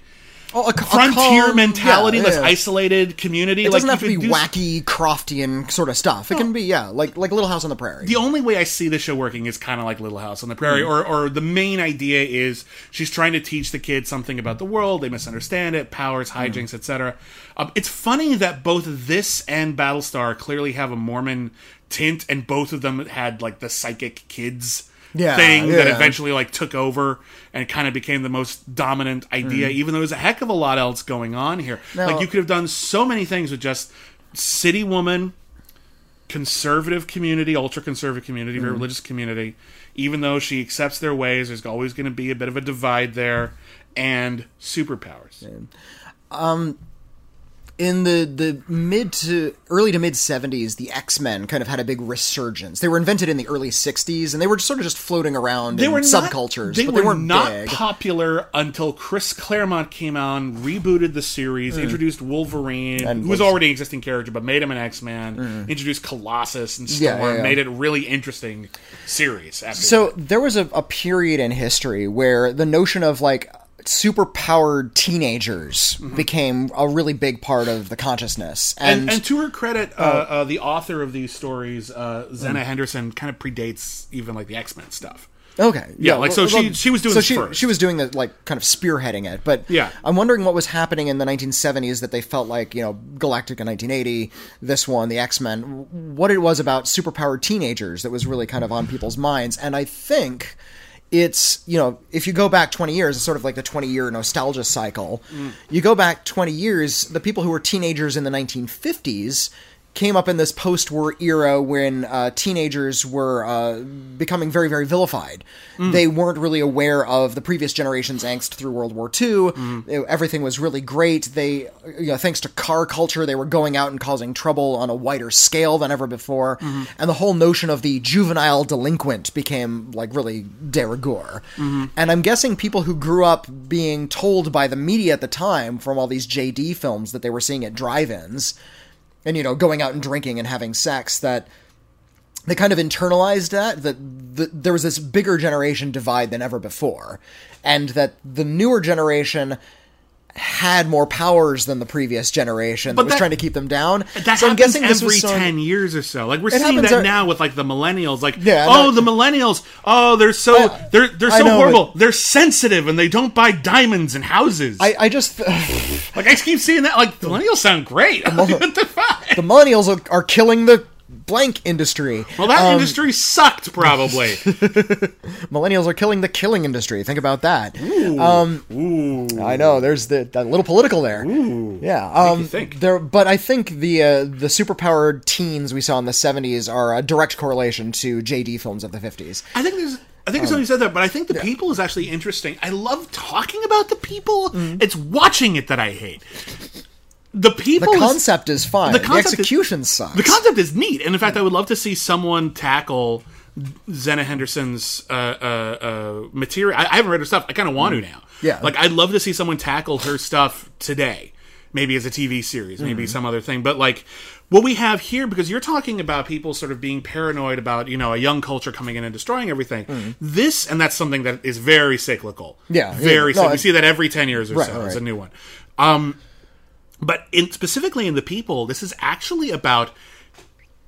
Oh, a, a frontier calm- mentality, yeah, this yeah. isolated community. It like doesn't have to be wacky, Krofftian sort of stuff. It can be, yeah, like like Little House on the Prairie. The only way I see the show working is kind of like Little House on the Prairie, Mm. or or the main idea is she's trying to teach the kids something about the world. They misunderstand it, powers, Mm. hijinks, etc. Um, it's funny that both this and Battlestar clearly have a Mormon tint, and both of them had like the psychic kids. Yeah, thing that eventually like took over and kind of became the most dominant idea even though there's a heck of a lot else going on here Mm. Now- like you could have done so many things with just city woman conservative community, ultra conservative community, Mm-hmm. very religious community. Even though she accepts their ways, there's always going to be a bit of a divide there, and superpowers. In the the mid to early to mid 70s the x-men kind of had a big resurgence they were invented in the early 60s and they were sort of just floating around They in were not, subcultures They but were they weren't big popular until Chris Claremont came on, rebooted the series, introduced Wolverine, Mm. And who was Mm. already an existing character, but made him an X Man. Introduced Colossus and Storm, Yeah, yeah, yeah. made it a really interesting series. So there was a, a period in history where the notion of like super powered teenagers became a really big part of the consciousness and, and, and to her credit, uh, Oh. uh, the author of these stories, uh, Zenna Mm. Henderson, kind of predates even like the X Men stuff. Okay. Yeah, like, so she- she was doing so this she, first. she was doing the like kind of spearheading it, but Yeah. I'm wondering what was happening in the 1970s that they felt like you know Galactica 1980, this one, the X Men, what it was about superpowered teenagers that was really kind of on people's minds, and I think it's you know if you go back 20 years it's sort of like the 20 year nostalgia cycle. You go back 20 years the people who were teenagers in the 1950s came up in this post-war era when uh, teenagers were uh, becoming very, very vilified. They weren't really aware of the previous generation's angst through World War II. It- everything was really great. They, you know, thanks to car culture, they were going out and causing trouble on a wider scale than ever before. And the whole notion of the juvenile delinquent became like really de rigueur. And I'm guessing people who grew up being told by the media at the time from all these JD films that they were seeing at drive-ins and you know going out and drinking and having sex that they kind of internalized that that the, there was this bigger generation divide than ever before and that the newer generation had more powers than the previous generation that But was that- trying to keep them down. That so I'm guessing this every was some- ten years or so. Like we're seeing that every- now with like the millennials. Like, Yeah, oh, that- the millennials. Oh, they're so I- they're they're so know, horrible. They're sensitive and they don't buy diamonds and houses. I, I just like I keep seeing that. Like the millennials sound great. what the fuck? The millennials are, are killing the blank industry. Well, that Um, industry sucked probably. millennials are killing the killing industry. Think about that. Um, I know there's the that little political there. Ooh, Yeah. Um, you think. There, but I think the uh, the superpowered teens we saw in the '70s are a direct correlation to JD films of the '50s. I think there's. I think Um, somebody said that, but I think the people is actually interesting. I love talking about the people. Mm. It's watching it that I hate. The people. The concept is fine. The, concept is- execution sucks. The concept is neat, and in fact, I would love to see someone tackle Zenna Henderson's uh, uh, uh, material. I, I haven't read her stuff. I kind of want to now. Mm. Yeah. like I'd love to see someone tackle her stuff today. Maybe as a TV series, Mm. maybe some other thing. But like what we have here, because you're talking about people sort of being paranoid about you know a young culture coming in and destroying everything. This and that's something that is very cyclical. Mm. Yeah, very. yeah. cyclical. No, we I- see that every ten years or Right, so. It's right. a new one. Um, but in specifically in the people, this is actually about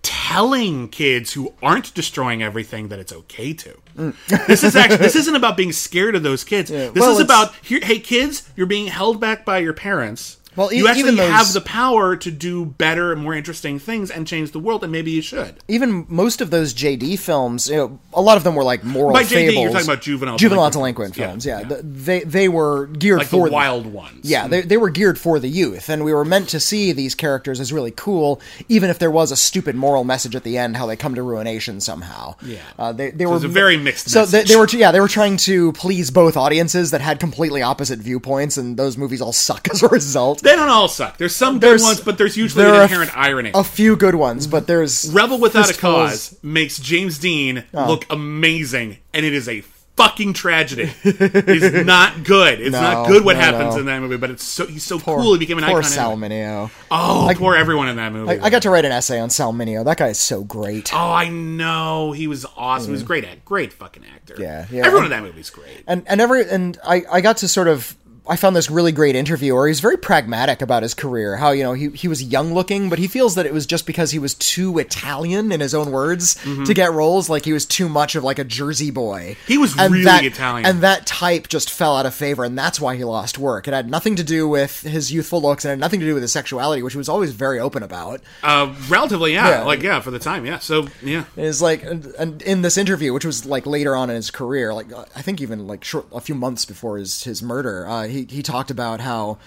telling kids who aren't destroying everything that it's okay to. Mm. this is actually this isn't about being scared of those kids. This Well, is about here, hey kids, you're being held back by your parents. Well, e- you actually even those- have the power to do better and more interesting things and change the world, and maybe you should. even most of those JD films, you know, a lot of them were like moral By JD, you're talking about juvenile juvenile delinquent delinquent, films. Yeah. Yeah, yeah. The- they they were geared Like the for wild ones. Yeah, they, they were geared for the youth, and we were meant to see these characters as really cool, even if there was a stupid moral message at the end, how they come to ruination somehow. Yeah. uh, they they So were a very mixed So they, they were yeah they were trying to please both audiences that had completely opposite viewpoints, and those movies all suck as a result. They don't all suck. There's some There's- good ones, but there's usually there an are inherent irony. A few good ones, but there's Rebel Without a fistfuls- Cause makes James Dean Oh. look amazing, and it is a fucking tragedy. it's not good. It's not No, good what no, happens no. in that movie, but it's so he's so Poor, cool. He became an poor icon. Sal anyway. Mineo. Oh, poor everyone in that movie. I, got to write an essay on Sal Mineo. That guy is so great. Oh, I know. He was awesome. He was a great, act- great fucking actor. Yeah, yeah. Everyone in that movie's great. and and every and I I got to sort of I found this really great interview where he's very pragmatic about his career. How you know he he was young looking, but he feels that it was just because he was too Italian in his own words to get roles. Like he was too much of like a Jersey boy. He was And really that- Italian. and that type just fell out of favor, and that's why he lost work. It had nothing to do with his youthful looks, and had nothing to do with his sexuality, which he was always very open about. Uh, relatively, yeah. Yeah. Like, yeah, for the time, yeah. So, yeah. It's like and, in this interview which was like later on in his career like i think even like short a few months before his his murder uh, he he talked about how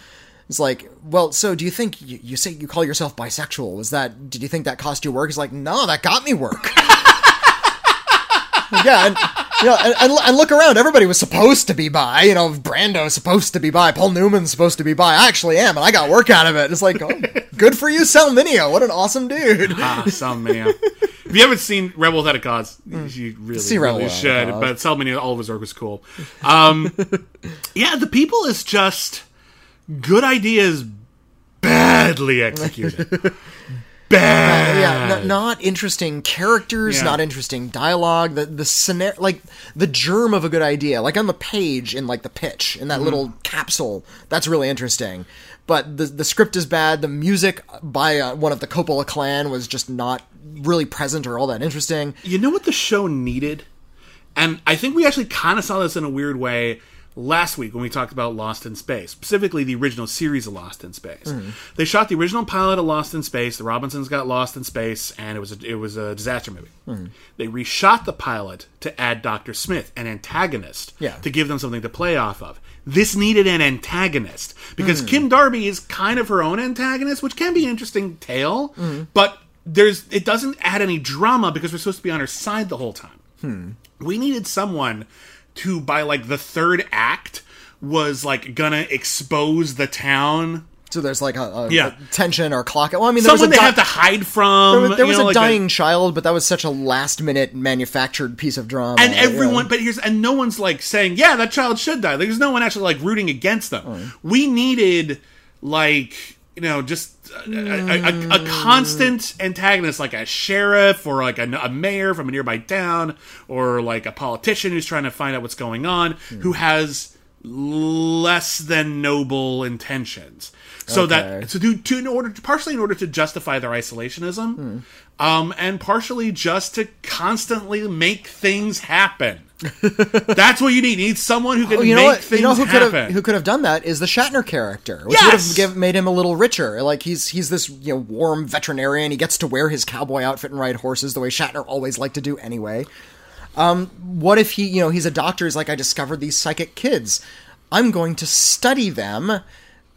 it's like well so do you think you, you say you call yourself bisexual? Was that did you think that cost you work? He's like no that got me work. Yeah and you know, and, and, and look around. Everybody was supposed to be by. You know, Brando's supposed to be by. Paul Newman's supposed to be by. I actually am, and I got work out of it. It's like, oh, good for you, Sal Mineo. What an awesome dude. Ah, Sal Mineo. if you haven't seen Rebel Without a Cause, you really, See Rebel really should. But Sal Mineo, all of his work was cool. Um, yeah, the people is just good ideas badly executed. Bad. yeah, n- not interesting characters, Yeah. not interesting dialogue. The the scenario, like the germ of a good idea, like on the page in like the pitch in Mm-hmm. that little capsule. That's really interesting. But the the script is bad. The music by uh, one of the Coppola clan was just not really present or all that interesting. You know what the show needed? And I think we actually kind of saw this in a weird way last week when we talked about Lost in Space, specifically the original series of Lost in Space. They shot the original pilot of Lost in Space. The Robinsons got lost in space, and it was a, it was a disaster movie. They reshot the pilot to add Doctor Smith, an antagonist, Yeah. to give them something to play off of. This needed an antagonist because hmm. Kim Darby is kind of her own antagonist, which can be an interesting tale, but there's it doesn't add any drama because we're supposed to be on her side the whole time. Hmm. We needed someone to, by like the third act, was like gonna expose the town. So there's like a, a, Yeah. a tension or clock. Well, I mean, there Someone was they a di- have to hide from. there was, there was know, a like dying child, but that was such a last minute manufactured piece of drama. and everyone but here's and no one's like saying yeah that child should die there's no one actually like rooting against them mm. we needed like you know just a, a, a, a constant antagonist like a sheriff or like a, a mayor from a nearby town or like a politician who's trying to find out what's going on who has less than noble intentions. So Okay. that so to, to in order partially in order to justify their isolationism, Hmm. Um, and partially just to constantly make things happen. That's what you need. You need someone who can Oh, you know make what? things You know who could happen. have who could have done that is the Shatner character, which Yes! would have give, made him a little richer. Like he's he's this you know warm veterinarian. He gets to wear his cowboy outfit and ride horses the way Shatner always liked to do anyway. Um, what if he you know he's a doctor? He's like I discovered these psychic kids. I'm going to study them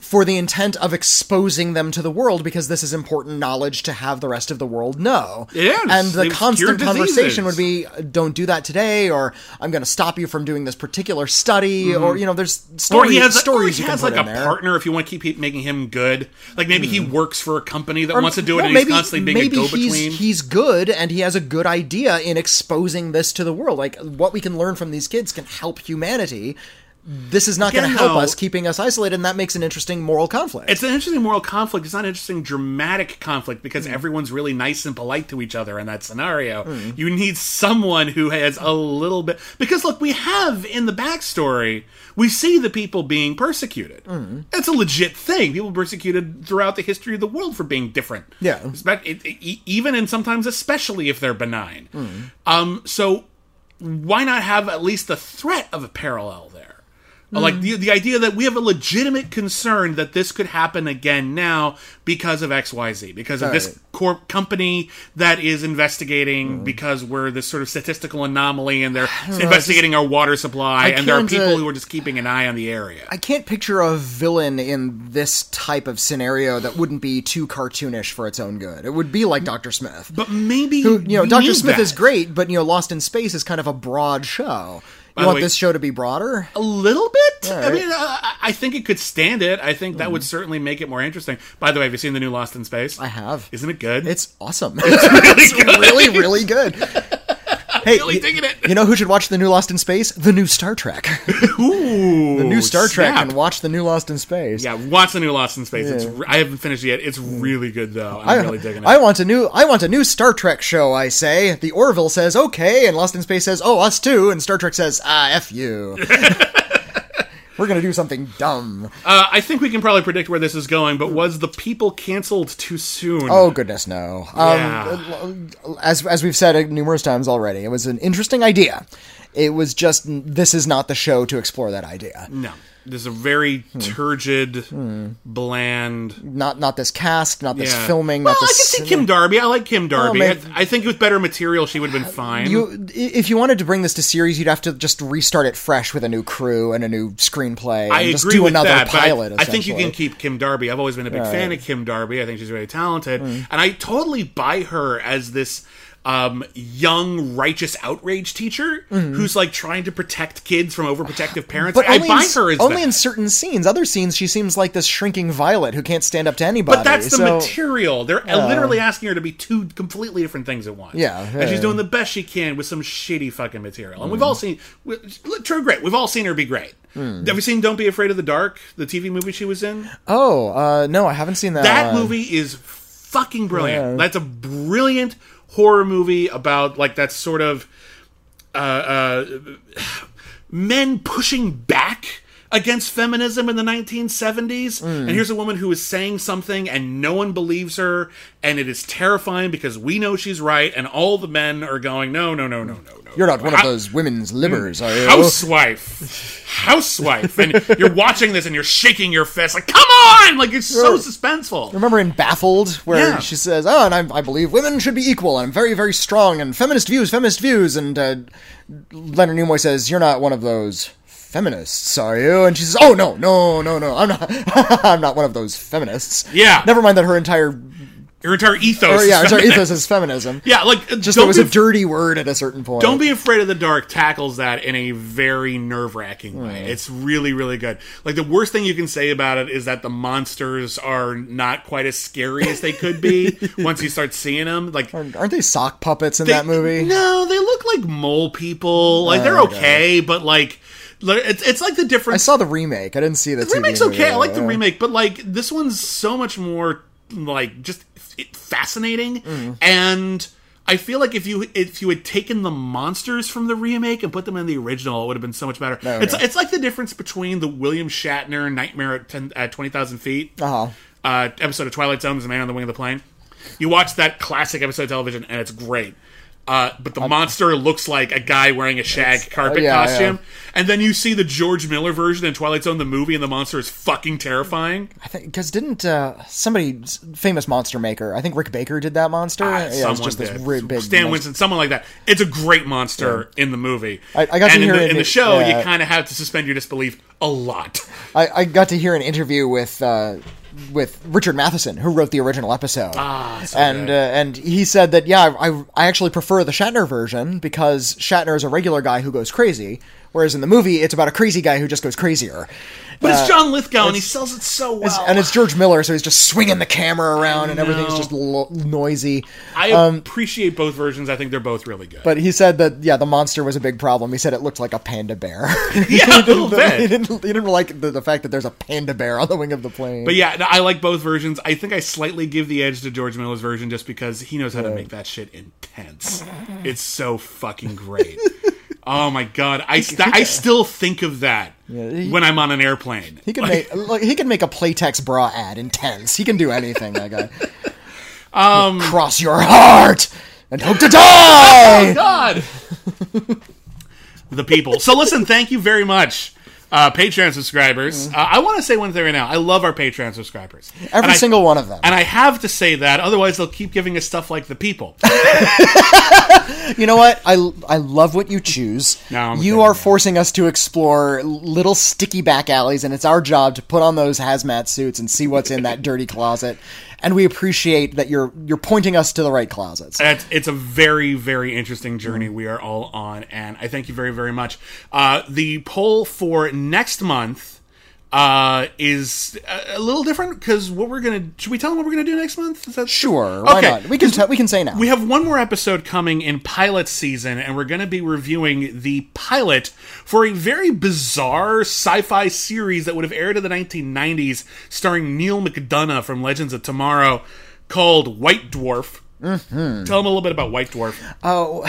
for the intent of exposing them to the world because this is important knowledge to have the rest of the world know. Is. And the constant conversation would be don't do that today or i'm going to stop you from doing this particular study or you know there's Mm-hmm. or stories he has, or stories he you can has put like a there. partner if you want to keep making him good. Like maybe he works for a company that Or- wants to do it, no, and maybe, he's constantly being maybe a go-between. he's he's good and he has a good idea in exposing this to the world like what we can learn from these kids can help humanity this is not going to help though- us keeping us isolated and that makes an interesting moral conflict It's an interesting moral conflict. It's not an interesting dramatic conflict because Hmm. everyone's really nice and polite to each other in that scenario. Hmm. You need someone who has a little bit. Because, look, we have in the backstory, we see the people being persecuted. Hmm. It's a legit thing. People persecuted throughout the history of the world for being different. Yeah. Espe- it- it- even and sometimes especially if they're benign. Hmm. Um, so why not have at least the threat of a parallel there? Like the, the idea that we have a legitimate concern that this could happen again now because of XYZ, because of this Right. corp company that is investigating because we're this sort of statistical anomaly and they're investigating our water supply and there are people uh, who are just keeping an eye on the area. I can't picture a villain in this type of scenario that wouldn't be too cartoonish for its own good. It would be like Dr. Smith. but maybe who you know Doctor Smith that. is great, but you know Lost in Space is kind of a broad show. By You want way- this show to be broader? A little bit. All I mean, uh, I I think it could stand it. I think that would certainly make it more interesting. By the way, have you seen the new Lost in Space? I have. Isn't it good? It's awesome. It's, really, really good. Hey, really you, digging it. you know who should watch the new Lost in Space? The new Star Trek. Ooh, the new Star Trek snap. and watch the new Lost in Space. Yeah, watch the new Lost in Space. It's Yeah. re- I haven't finished it yet. It's really good though. I'm I, really digging it. I want a new I want a new Star Trek show, I say. The Orville says okay, and Lost in Space says, Oh, us too, and Star Trek says, ah, F you. We're gonna do something dumb. uh, I think we can probably predict where this is going. But was the people canceled too soon? Oh goodness, no. Yeah. Um, as as we've said numerous times already, it was an interesting idea. It was just this is not the show to explore that idea. no. There's a very Hmm. turgid, bland. Not not this cast, not this Yeah. filming, Well, not I this. can see Kim Darby. I like Kim Darby. maybe- I, I think with better material, she would have been fine. You, if you wanted to bring this to series, you'd have to just restart it fresh with a new crew and a new screenplay. And I just agree do with another that, but I- I, think you can keep Kim Darby. I've always been a big fan of Kim Darby. I think she's really talented, Mm. and I totally buy her as this um, young righteous outrage teacher who's like trying to protect kids from overprotective parents. Mm-hmm. But I buy in, her as only that. in certain scenes. Other scenes, she seems like this shrinking Violet who can't stand up to anybody. but that's the so- material. They're literally asking her to be two completely different things at once. Yeah, and she's doing the best she can with some shitty fucking material. And Mm. we've all seen we- true great. We've all seen her be great. Mm. Have you seen Don't Be Afraid of the Dark, the TV movie she was in? Oh uh, no, I haven't seen that. That one. movie is fucking brilliant. Yeah. That's a brilliant horror movie about like that sort of uh, uh, men pushing back against feminism in the 1970s. And here's a woman who is saying something and no one believes her, and it is terrifying because we know she's right, and all the men are going, no, no, no, no, no, no. You're not one of those women's livers, are you? housewife housewife and you're watching this and you're shaking your fist like come on like it's so suspenseful Remember in Baffled, where Yeah. she says, "Oh, and I, I believe women should be equal, and I'm very, very strong, and feminist views, feminist views." And uh, Leonard Nimoy says, "You're not one of those feminists, are you?" And she says, "Oh no, no, no, no, I'm not. I'm not one of those feminists." Yeah. Never mind that her entire, your entire ethos or yeah, is ethos is feminism. yeah like Just don't was be, a dirty word at a certain point. don't be afraid of the dark tackles that in a very nerve-wracking Hmm. way it's really really good like the worst thing you can say about it is that the monsters are not quite as scary as they could be once you start seeing them like Aren't they sock puppets in They- that movie? No, they look like mole people. Like they're Oh, okay, but like li- it's it's like the difference. I saw the remake. I didn't see the, the remake's okay. I like the remake. but like this one's so much more like just fascinating Mm. and. I feel like if you if you had taken the monsters from the remake and put them in the original, it would have been so much better. Oh, it's yeah. it's like the difference between the William Shatner Nightmare at, 10, at twenty thousand feet Uh-huh. uh, episode of Twilight Zone, "The Man on the Wing of the Plane." You watch that classic episode of television, and it's great. Uh, but the monster looks like a guy wearing a shag carpet yeah, costume, and then you see the George Miller version in Twilight Zone, the movie, and the monster is fucking terrifying. I think because didn't uh, somebody famous monster maker? I think Rick Baker did that monster. Ah, yeah, it's just this did. big. Stan monster. Winston, someone like that. It's a great monster in the movie. I- I got to and hear in the, in the show. yeah. You kind of have to suspend your disbelief a lot. I, I got to hear an interview with uh, with Richard Matheson, who wrote the original episode. Ah, so and uh, and he said that yeah, I I actually prefer the Shatner version because Shatner is a regular guy who goes crazy, whereas in the movie it's about a crazy guy who just goes crazier. But it's Uh, John Lithgow, and he sells it so well. It's- and it's George Miller, so he's just swinging the camera around, and everything's just lo- noisy. I appreciate both versions. I think they're both really good. um, But he said that yeah, the monster was a big problem. He said it looked like a panda bear. yeah, a little he didn't, he didn't like the, the fact that there's a panda bear on the wing of the plane. But yeah, no, I like both versions. I think I slightly give the edge to George Miller's version just because he knows how to make that shit intense. It's so fucking great. oh my god, I st- I still think of that he- when I'm on an airplane. He can make like, he can make a Playtex bra ad intense. He can do anything. That guy. Um, cross your heart and hope to die. God. the people. So listen, thank you very much. Uh, Patreon subscribers. Uh, I want to say one thing right now. I love our Patreon subscribers. Every And I- single one of them. And I have to say that, otherwise they'll keep giving us stuff like the people. You know what? I, I love what you choose. No, I'm you are forcing us to explore little sticky back alleys, and it's our job to put on those hazmat suits and see what's in that dirty closet. And we appreciate that you're you're pointing us to the right closets. It's, it's a very, very interesting journey we are all on, and I thank you very, very much. Uh, the poll for next month uh, is a, a little different because what we're gonna should we tell them what we're gonna do next month? Is that Sure, why Okay. not? We can t- we can say now. We have one more episode coming in pilot season, and we're to be reviewing the pilot for a very bizarre sci fi series that would have aired in the 1990s, starring Neal McDonough from Legends of Tomorrow, called White Dwarf. Mm-hmm. Tell them a little bit about White Dwarf. Oh,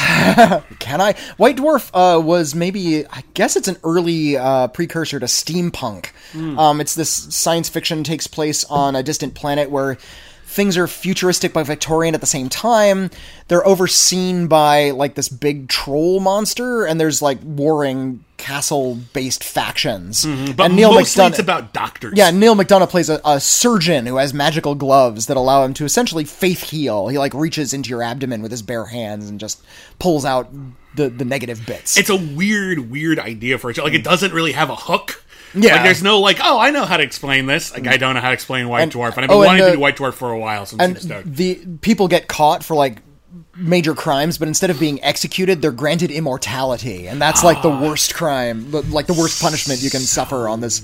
can I? White Dwarf uh, was maybe, I guess it's an early uh, precursor to steampunk. Um, it's this science fiction takes place on a distant planet where things are futuristic but Victorian at the same time. They're overseen by like this big troll monster, and there's like warring castle-based factions. Mm-hmm. But and Neil mostly McDonough, it's about doctors. yeah, Neal McDonough plays a, a surgeon who has magical gloves that allow him to essentially faith heal. He like reaches into your abdomen with his bare hands and just pulls out the the negative bits. It's a weird, weird idea for a show. Like, it doesn't really have a hook. Yeah. Like, there's no, like, oh, I know how to explain this. Like, I mm. don't know how to explain White And- Dwarf. And I've oh, been and wanting to do White Dwarf for a while, so I'm and stoked. the people get caught for like major crimes, but instead of being executed, they're granted immortality, and that's like the ah. worst crime, like the worst punishment you can suffer on this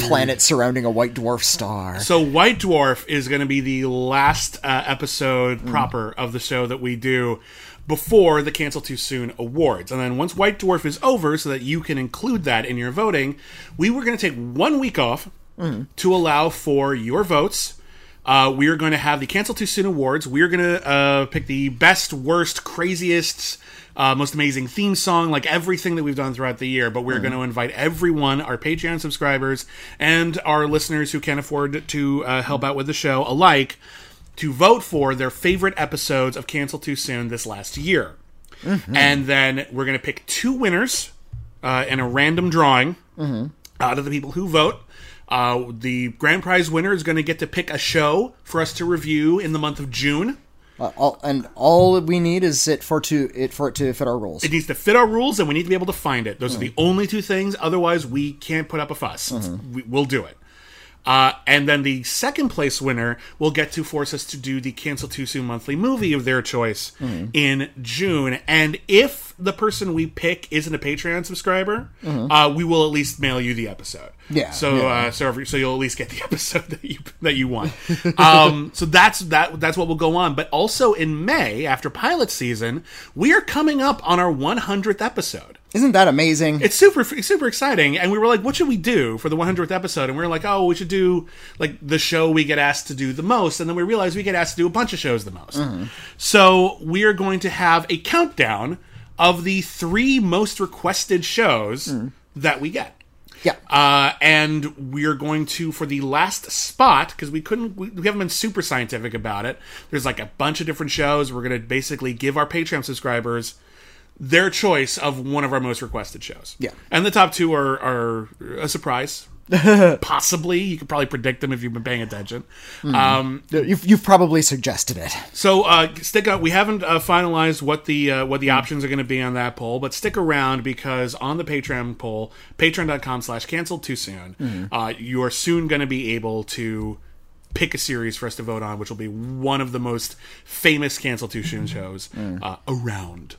planet surrounding a white dwarf star. So White Dwarf is going to be the last uh, episode mm. proper of the show that we do before the Cancel Too Soon awards. And then once White Dwarf is over, so that you can include that in your voting, we were going to take one week off mm. to allow for your votes. Uh, we are going to have the Cancel Too Soon awards. We are going to uh, pick the best, worst, craziest, uh, most amazing theme song, like everything that we've done throughout the year. But we're going to invite everyone, our Patreon subscribers and our listeners who can afford to uh, help out with the show alike, to vote for their favorite episodes of Cancel Too Soon this last year. And then we're going to pick two winners uh, in a random drawing out of the people who vote. Uh, the grand prize winner is going to get to pick a show for us to review in the month of June. Uh, all, and all we need is it for to it for it to fit our rules. It needs to fit our rules, and we need to be able to find it. Those are the only two things. Otherwise, we can't put up a fuss. It's- We, we'll do it. Uh, and then the second place winner will get to force us to do the Cancel Too Soon monthly movie of their choice in June. And if the person we pick isn't a Patreon subscriber, uh, we will at least mail you the episode. Yeah, So yeah. Uh, so every, so you'll at least get the episode that you that you want. um, so that's that that's what will go on. But also in May, after pilot season, we are coming up on our 100th episode. Isn't that amazing? It's super super exciting, and we were like, "What should we do for the 100th episode?" And we were like, "Oh, we should do like the show we get asked to do the most." And then we realized we get asked to do a bunch of shows the most. So we are going to have a countdown of the three most requested shows that we get. yeah. Uh, and we're going to for the last spot because we couldn't we, we haven't been super scientific about it. There's like a bunch of different shows. We're going to basically give our Patreon subscribers their choice of one of our most requested shows. Yeah. and the top two are are a surprise. Possibly, you could probably predict them if you've been paying attention. Um, you've, you've probably suggested it. so uh, stick out. We haven't uh, finalized what the uh, what the options are going to be on that poll, but stick around because on the Patreon poll, patreon.com slash canceled too soon, uh, you are soon going to be able to pick a series for us to vote on, which will be one of the most famous cancel too soon shows uh, around.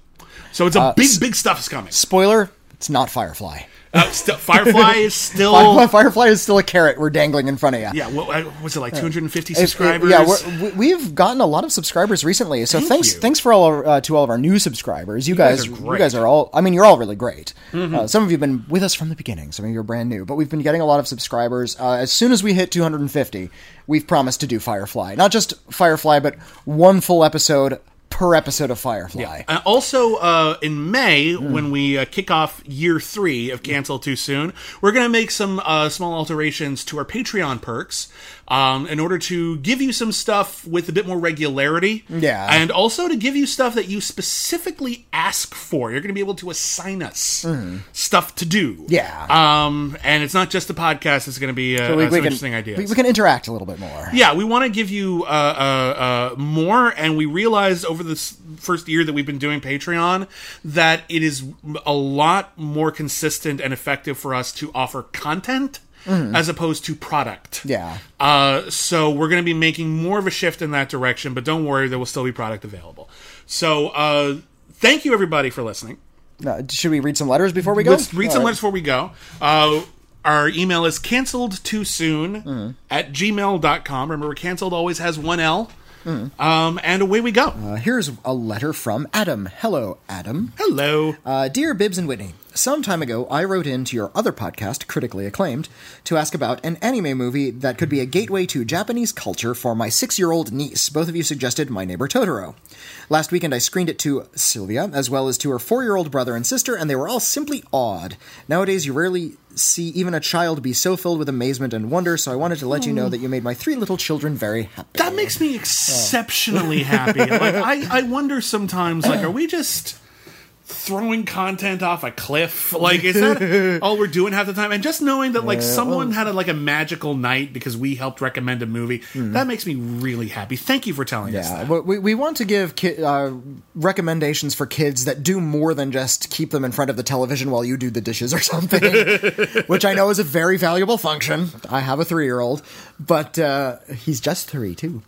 So it's a big, big stuff is coming. Spoiler: It's not Firefly. Uh, st- Firefly is still. Firefly, Firefly is still a carrot we're dangling in front of you. Yeah, what, uh, was it like 250 If- if- subscribers? yeah, we're, we- we've gotten a lot of subscribers recently. So Thank thanks, you. thanks for all our, uh, to all of our new subscribers. You, guys guys, are you great. Mm-hmm. guys are all. I mean, you're all really great. Uh, some of you've been with us from the beginning. Some of you are brand new, but we've been getting a lot of subscribers. Uh, as soon as we hit 250, we've promised to do Firefly. Not just Firefly, but one full episode per episode of Firefly. Uh, also, uh, in May, when we uh, kick off year three of Cancel Too Soon, we're going to make some uh, small alterations to our Patreon perks um, in order to give you some stuff with a bit more regularity. Yeah. And also to give you stuff that you specifically ask for. You're going to be able to assign us stuff to do. Mm. Yeah. Um, and it's not just a podcast, it's going to be uh, So we, we can, interesting ideas. we, we can interact a little bit more. Yeah, we want to give you uh, uh, uh, more, and we realized over this first year that we've been doing Patreon that it is a lot more consistent and effective for us to offer content as opposed to product. Yeah. Uh, so we're going to be making more of a shift in that direction, but don't worry, there will still be product available. So uh, thank you everybody for listening. Uh, should we read some letters before we go? Let's read some right. letters before we go. Uh, our email is canceled too soon Mm-hmm. at gmail.com. Remember, canceled always has one L. Um, and away we go. Uh, here's a letter from Adam. Hello, Adam. Hello. Uh, Dear Bibbs and Whitney, some time ago I wrote into your other podcast, critically acclaimed, to ask about an anime movie that could be a gateway to Japanese culture for my six year old niece. Both of you suggested My Neighbor Totoro. Last weekend I screened it to Sylvia, as well as to her four year old brother and sister, and they were all simply awed. Nowadays, you rarely see even a child be so filled with amazement and wonder, so I wanted to let you know that you made my three little children very happy. that makes me oh. exceptionally happy. Like I, I wonder sometimes, like, are we just throwing content off a cliff? Like, is that all we're doing half the time? And just knowing that, like, someone had a, like a magical night because we helped recommend a movie, that makes me really happy. Thank you for telling us Yeah, we, we want to give ki- uh, recommendations for kids that do more than just keep them in front of the television while you do the dishes or something, which I know is a very valuable function. I have a three year old, but uh, he's just three too.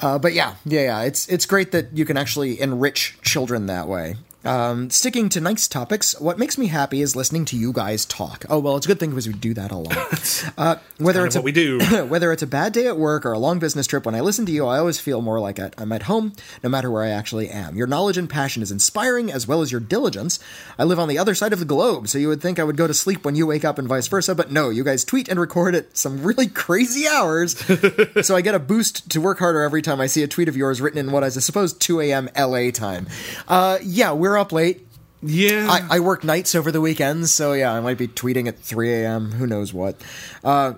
Uh, but yeah, yeah, yeah, it's it's great that you can actually enrich children that way. Um, sticking to nice topics, what makes me happy is listening to you guys talk. Oh well, it's a good thing because we do that a lot. Uh, whether it's of a, what we do. whether it's a bad day at work or a long business trip, when I listen to you, I always feel more like I'm at home, no matter where I actually am. Your knowledge and passion is inspiring, as well as your diligence. I live on the other side of the globe, so you would think I would go to sleep when you wake up and vice versa, but no, you guys tweet and record at some really crazy hours. so I get a boost to work harder every time I see a tweet of yours written in what is, I suppose, 2 a.m. LA time. Uh, yeah, we're up late. Yeah. I, I work nights over the weekends, so yeah, I might be tweeting at 3 a.m. Who knows what. Uh,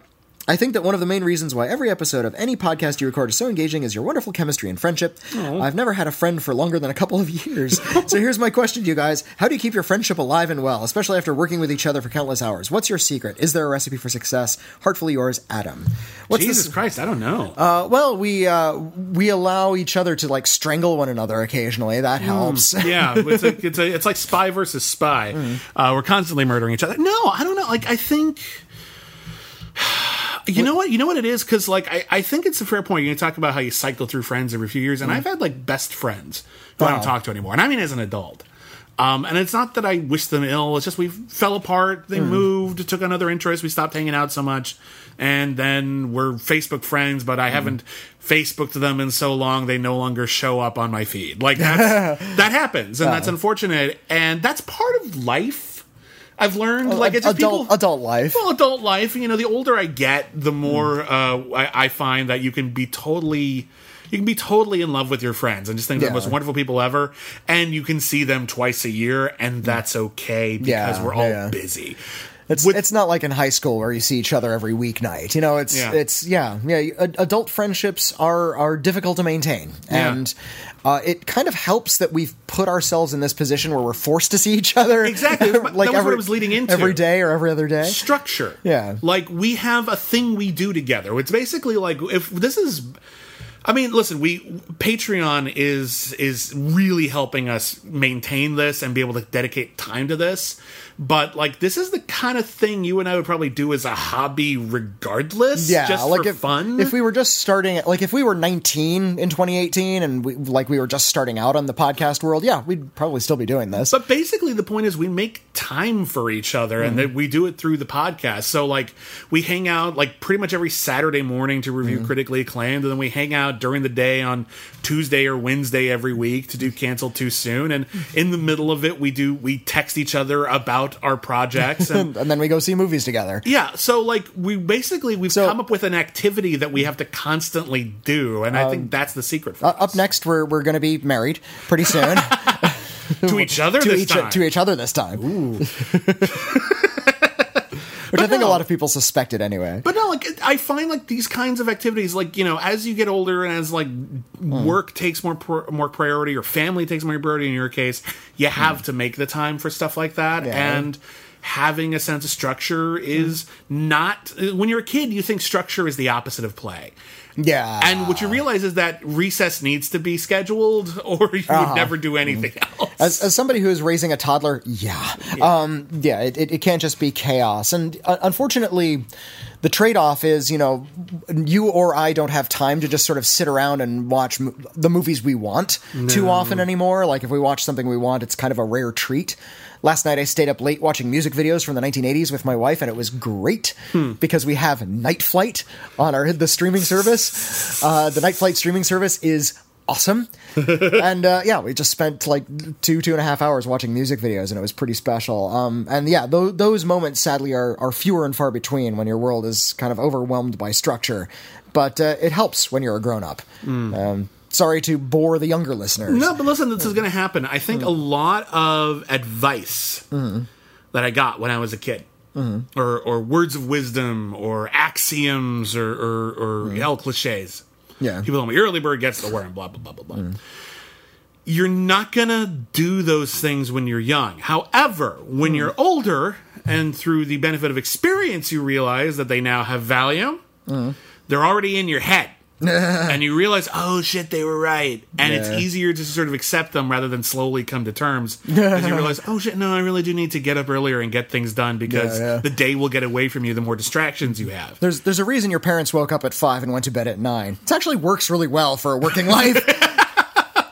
I think that one of the main reasons why every episode of any podcast you record is so engaging is your wonderful chemistry and friendship. I've never had a friend for longer than a couple of years. so here's my question to you guys How do you keep your friendship alive and well, especially after working with each other for countless hours? What's your secret? Is there a recipe for success? Heartfully yours, Adam. What's Jesus this? Christ, I don't know. Uh, well, we uh, we allow each other to like strangle one another occasionally. That helps. yeah, it's a, it's a, it's like spy versus spy. Uh, we're constantly murdering each other. No, I don't know. Like I think. You know what? You know what it is because like I, I think it's a fair point. You talk about how you cycle through friends every few years, and I've mm-hmm. had like best friends who I don't talk to anymore, and I mean as an adult. Um, and it's not that I wish them ill. It's just we fell apart. They mm. moved, took another interest. We stopped hanging out so much, and then we're Facebook friends. But I mm-hmm. haven't Facebooked them in so long they no longer show up on my feed. Like that's, that happens, and that's unfortunate. And that's part of life. I've learned like it's adult people, adult life. well, adult life. You know, the older I get, the more Hmm. uh, I, I find that you can be totally. You can be totally in love with your friends and just think they're the most wonderful people ever, and you can see them twice a year, and that's okay because Yeah, we're all yeah. busy. It's With- it's not like in high school where you see each other every weeknight. You know, it's Yeah. it's yeah yeah. Adult friendships are are difficult to maintain, Yeah. and uh, it kind of helps that we've put ourselves in this position where we're forced to see each other Exactly. What I was leading into. every day or every other day. structure. Yeah. Like we have a thing we do together. It's basically like if this is I mean, listen, we Patreon is is really helping us maintain this and be able to dedicate time to this. But like this is the kind of thing you and I would probably do as a hobby regardless. Yeah, just like for if, fun. If we were just starting, like if we were 19 in 2018 and we, like we were just starting out on the podcast world, yeah, we'd probably still be doing this. But basically, the point is we make time for each other, and mm-hmm. that we do it through the podcast. So, like, we hang out like pretty much every Saturday morning to review mm-hmm. critically acclaimed, and then we hang out during the day on Tuesday or Wednesday every week to do cancel too soon. And in the middle of it, we do we text each other about our projects and. and then we go see movies together. Yeah, so like we basically we've So- come up with an activity that we have to constantly do, and I think that's the secret for Uh, us. up next, we're we're going to be married pretty soon to each other to this each time. to each other this time. Which I think no. a lot of people suspected anyway. But no, like I find like these kinds of activities, like you know, as you get older and as like hmm. work takes more pr- more priority or family takes more priority in your case, you hmm. have to make the time for stuff like that. Yeah. And having a sense of structure is hmm. not. When you're a kid, you think structure is the opposite of play. Yeah, And what you realize is that recess needs to be scheduled, or you would never do anything else. as, as somebody who is raising a toddler, yeah, um, yeah, it, it, it can't just be chaos. And uh, unfortunately, the trade off is, you know, you or I don't have time to just sort of sit around and watch mo- the movies we want too often anymore. Like if we watch something we want, it's kind of a rare treat. Last night I stayed up late watching music videos from the 1980s with my wife, and it was great because we have Night Flight on our the streaming service. Uh, the Night Flight streaming service is awesome. and uh, yeah, we just spent like two two and a half hours watching music videos, and it was pretty special. Um, and yeah, th- those moments sadly are are fewer and far between when your world is kind of overwhelmed by structure. But uh, it helps when you're a grown up. Um, sorry to bore the younger listeners. No, but listen, this is going to happen. I think a mm. lot of advice mm-hmm. that I got when I was a kid, mm-hmm. or or words of wisdom, or axioms, or or, or mm-hmm. hell cliches. Yeah. people tell me early bird gets the worm, blah blah blah blah blah. You're not gonna do those things when you're young. However, when you're older, and through the benefit of experience, you realize that they now have value. They're already in your head. and you realize, oh shit, they were right, and it's easier to sort of accept them rather than slowly come to terms. Because you realize, oh shit, no, I really do need to get up earlier and get things done because Yeah, yeah. the day will get away from you the more distractions you have. There's there's a reason your parents woke up at five and went to bed at nine. It actually works really well for a working life.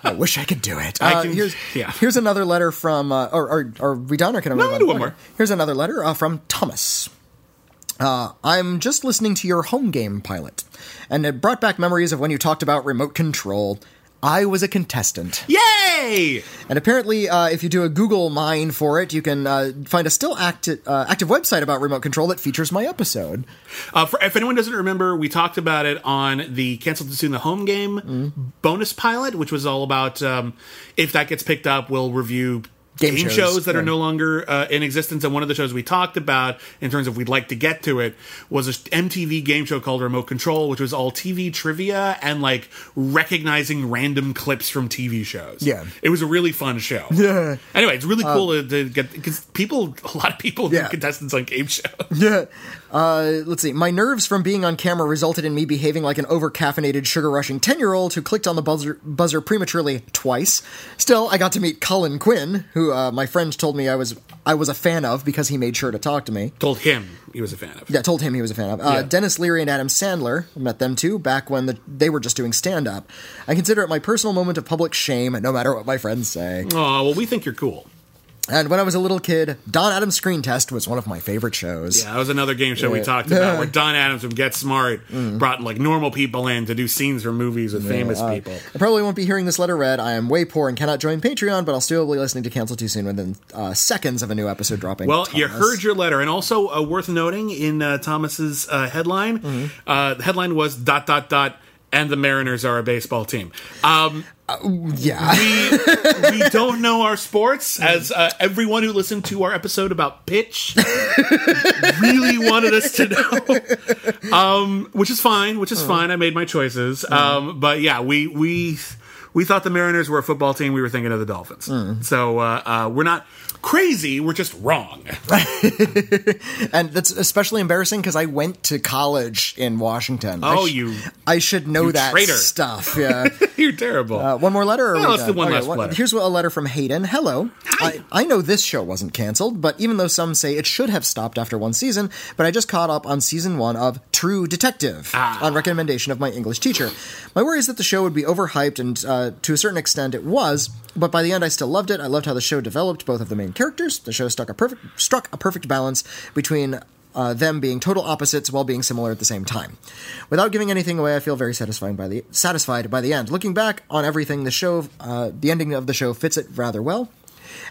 I wish I could do it. I Uh, can- here's yeah. here's another letter from. Uh, or, or are we done? Or can I move on? do one more. Here's another letter uh, from Thomas. Uh, I'm just listening to your home game pilot, and it brought back memories of when you talked about remote control. I was a contestant. Yay! And apparently, uh, if you do a Google mine for it, you can uh, find a still active, uh, active website about remote control that features my episode. Uh, for, if anyone doesn't remember, we talked about it on the Canceled Soon the Home Game Mm-hmm. bonus pilot, which was all about um, if that gets picked up, we'll review Game game, shows, shows, that are no longer uh, in existence. And one of the shows we talked about, in terms of we'd like to get to it, was a MTV game show called Remote Control, which was all TV trivia and like recognizing random clips from TV shows. Yeah. it was a really fun show. Yeah. Anyway, it's really cool to, to get because people, a lot of people, Yeah. contestants on game shows. Yeah. Uh, let's see. My nerves from being on camera resulted in me behaving like an over-caffeinated, sugar-rushing ten-year-old who clicked on the buzzer, buzzer prematurely twice. Still, I got to meet Colin Quinn, who uh, my friend told me I was I was a fan of because he made sure to talk to me. Told him he was a fan of. Yeah, told him he was a fan of. Uh, Yeah. Denis Leary and Adam Sandler, I met them too back when the, they were just doing stand-up. I consider it my personal moment of public shame, no matter what my friends say. Oh well, we think you're cool. And when I was a little kid, Don Adams Screen Test was one of my favorite shows. Yeah, that was another game show we talked about where Don Adams from Get Smart brought like normal people in to do scenes from movies with famous Uh, people. I probably won't be hearing this letter read. I am way poor and cannot join Patreon, but I'll still be listening to Cancel Too Soon within uh, seconds of a new episode dropping. Well, you Thomas. heard your letter, and also uh, worth noting in uh, Thomas's uh, headline, Mm-hmm. uh, the headline was dot dot dot, and the Mariners are a baseball team. Um, Yeah. we we don't know our sports, as uh, everyone who listened to our episode about pitch really wanted us to know. Um, which is fine, which is fine. I made my choices. Um, but yeah, we we we thought the Mariners were a football team. We were thinking of the Dolphins. So uh, uh, we're not crazy. We're just wrong. and that's especially embarrassing because I went to college in Washington. I Oh, sh- you- I should know that traitor. stuff. Yeah. You're terrible. Uh, one more letter? No, let's do one last letter. Here's a letter from Hayden. Hello. I, I know this show wasn't canceled, but even though some say it should have stopped after one season, but I just caught up on season one of True Detective Ah. on recommendation of my English teacher. My worry is that the show would be overhyped, and uh, to a certain extent it was, but by the end I still loved it. I loved how the show developed both of the main characters. The show struck a perfect struck a perfect balance between uh, them being total opposites while being similar at the same time. Without giving anything away, I feel very satisfied by the satisfied by the end. Looking back on everything, the show, uh, the ending of the show fits it rather well.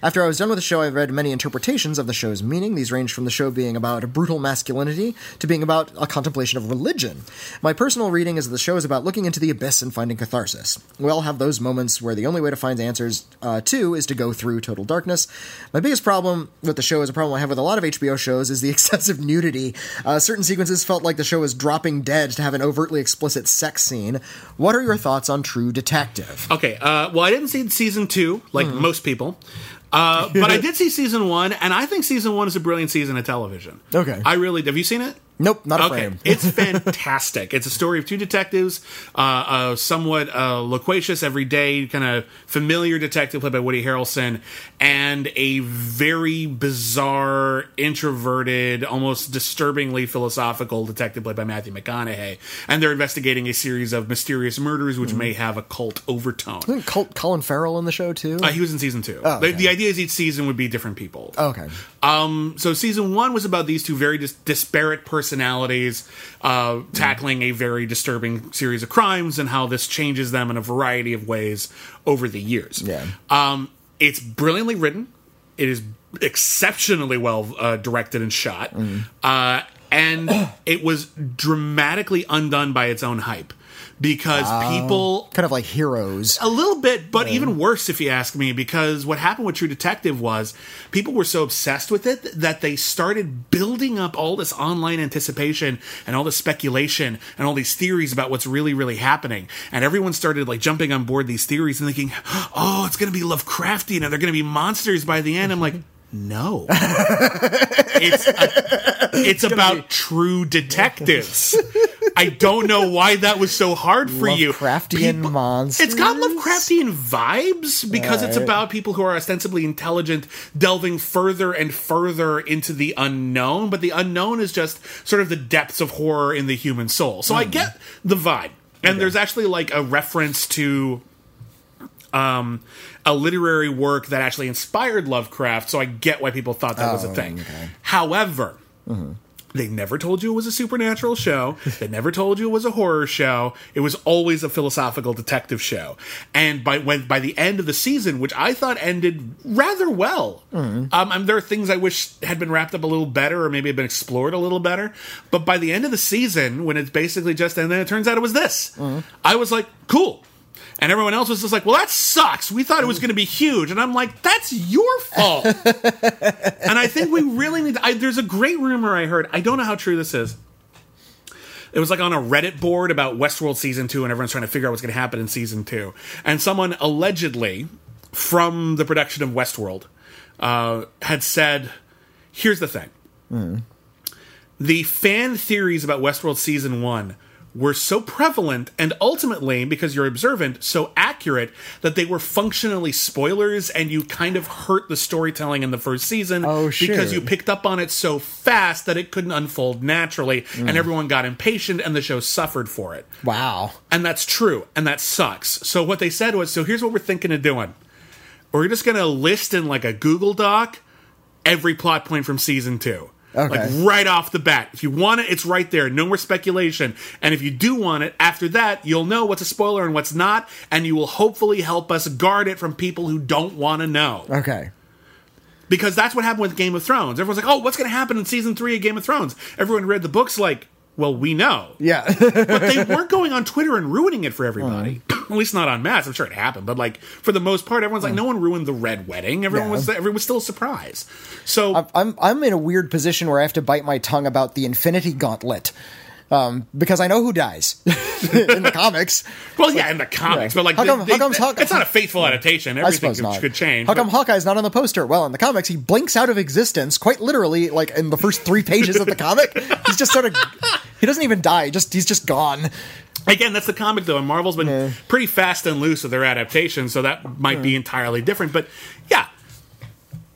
After I was done with the show, I read many interpretations of the show's meaning. These range from the show being about a brutal masculinity to being about a contemplation of religion. My personal reading is that the show is about looking into the abyss and finding catharsis. We all have those moments where the only way to find answers uh, to is to go through total darkness. My biggest problem with the show is a problem I have with a lot of HBO shows is the excessive nudity. Uh, certain sequences felt like the show was dropping dead to have an overtly explicit sex scene. What are your thoughts on True Detective? Okay. Uh, well, I didn't see season two like Hmm. most people, uh, but I did see season one, and I think season one is a brilliant season of television. Okay. I really have you seen it? Nope, not a Okay, frame. it's fantastic. It's a story of two detectives, uh, uh, somewhat uh, loquacious, everyday, kind of familiar detective played by Woody Harrelson, and a very bizarre, introverted, almost disturbingly philosophical detective played by Matthew McConaughey. And they're investigating a series of mysterious murders which may have a cult overtone. Isn't Col- Colin Farrell in the show too? Uh, he was in season two. Oh, the, okay. the idea is each season would be different people. okay. Um, so season one was about these two very dis- disparate personalities uh, tackling a very disturbing series of crimes and how this changes them in a variety of ways over the years. Yeah. Um, it's brilliantly written. It is exceptionally well uh, directed and shot. Uh, and it was dramatically undone by its own hype because oh. people Kind of like heroes. a little bit, but even worse, if you ask me, because what happened with True Detective was people were so obsessed with it that they started building up all this online anticipation and all this speculation and all these theories about what's really, really happening. And everyone started like jumping on board these theories and thinking, oh, it's going to be Lovecraftian and they're going to be monsters by the end. I'm like, no. it's it's about true detectives. I don't know why that was so hard for you. Lovecraftian monsters? It's got Lovecraftian vibes because it's about people who are ostensibly intelligent delving further and further into the unknown, but the unknown is just sort of the depths of horror in the human soul. So I get the vibe. And there's actually like a reference to um, a literary work that actually inspired Lovecraft, so I get why people thought that was a thing. However, they never told you it was a supernatural show. They never told you it was a horror show. It was always a philosophical detective show. And by when by the end of the season, which I thought ended rather well, um, and there are things I wish had been wrapped up a little better, or maybe had been explored a little better. But by the end of the season, when it's basically just and then it turns out it was this, I was like, cool. And everyone else was just like, well, that sucks. We thought it was going to be huge. And I'm like, that's your fault. and I think we really need to. I, there's a great rumor I heard. I don't know how true this is. It was like on a Reddit board about Westworld season two, and everyone's trying to figure out what's going to happen in season two. And someone allegedly from the production of Westworld uh, had said, here's the thing the fan theories about Westworld season one were so prevalent and ultimately, because you're observant, so accurate that they were functionally spoilers and you kind of hurt the storytelling in the first season Oh, because you picked up on it so fast that it couldn't unfold naturally and mm. everyone got impatient and the show suffered for it. Wow. And that's true, and that sucks. So what they said was, so here's what we're thinking of doing. you're just going to list in like a Google Doc every plot point from season two. Okay. Like right off the bat. If you want it, it's right there. No more speculation. And if you do want it, after that, you'll know what's a spoiler and what's not, and you will hopefully help us guard it from people who don't want to know. Okay. Because that's what happened with Game of Thrones. Everyone's like, oh, what's going to happen in season three of Game of Thrones? Everyone read the books like, well, we know. Yeah. But they weren't going on Twitter and ruining it for everybody. Oh, At least not on mass. I'm sure it happened, but like for the most part, everyone's like, no one ruined the red wedding. Everyone Yeah. was everyone was still surprised. So I'm, I'm in a weird position where I have to bite my tongue about the Infinity Gauntlet. Um, because I know who dies in the comics. Well, yeah, in the comics, Yeah. but like, How come- they- how come's it's not a faithful adaptation. I Everything suppose could, not. could change. How come Hawkeye's not on the poster? Well, in the comics, he blinks out of existence quite literally, like in the first three pages of the comic. He's just sort of. He doesn't even die. Just he's just gone. Again, that's the comic though, and Marvel's been pretty fast and loose with their adaptation, so that might be entirely different. But yeah,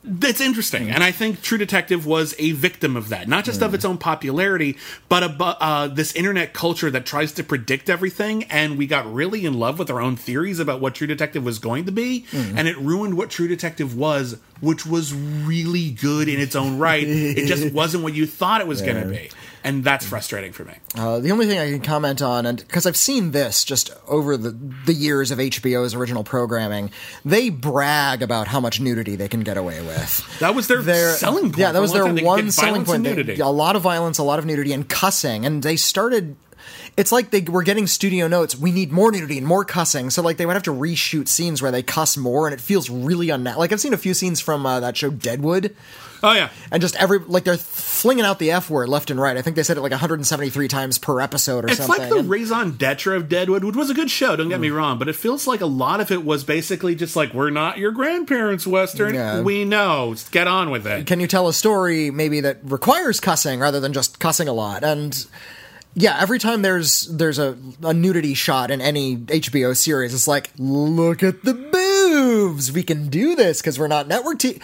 it's interesting, and I think True Detective was a victim of that, not just of its own popularity, but about uh, this internet culture that tries to predict everything. And we got really in love with our own theories about what True Detective was going to be, and it ruined what True Detective was, which was really good in its own right. it just wasn't what you thought it was going to be, and that's frustrating for me. Uh, the only thing I can comment on, and because I've seen this just over the the years of HBO's original programming, they brag about how much nudity they can get away with. That was their, their selling point. Yeah, that was their time. They could one selling point. They- a lot of violence, a lot of nudity, and cussing. And they started. It's like they were getting studio notes. We need more nudity and more cussing. So like they would have to reshoot scenes where they cuss more, and it feels really unnatural. Like I've seen a few scenes from uh, that show Deadwood, Oh yeah, and just every like they're flinging out the f word left and right. I think they said it like 173 times per episode or it's something. like the raison d'etre of Deadwood, which was a good show. Don't get Mm. me wrong, but it feels like a lot of it was basically just like we're not your grandparents' western. Yeah. We know. Get on with it. can you tell a story maybe that requires cussing rather than just cussing a lot and yeah every time there's there's a, a nudity shot in any hbo series it's like look at the boobs we can do this because we're not network t-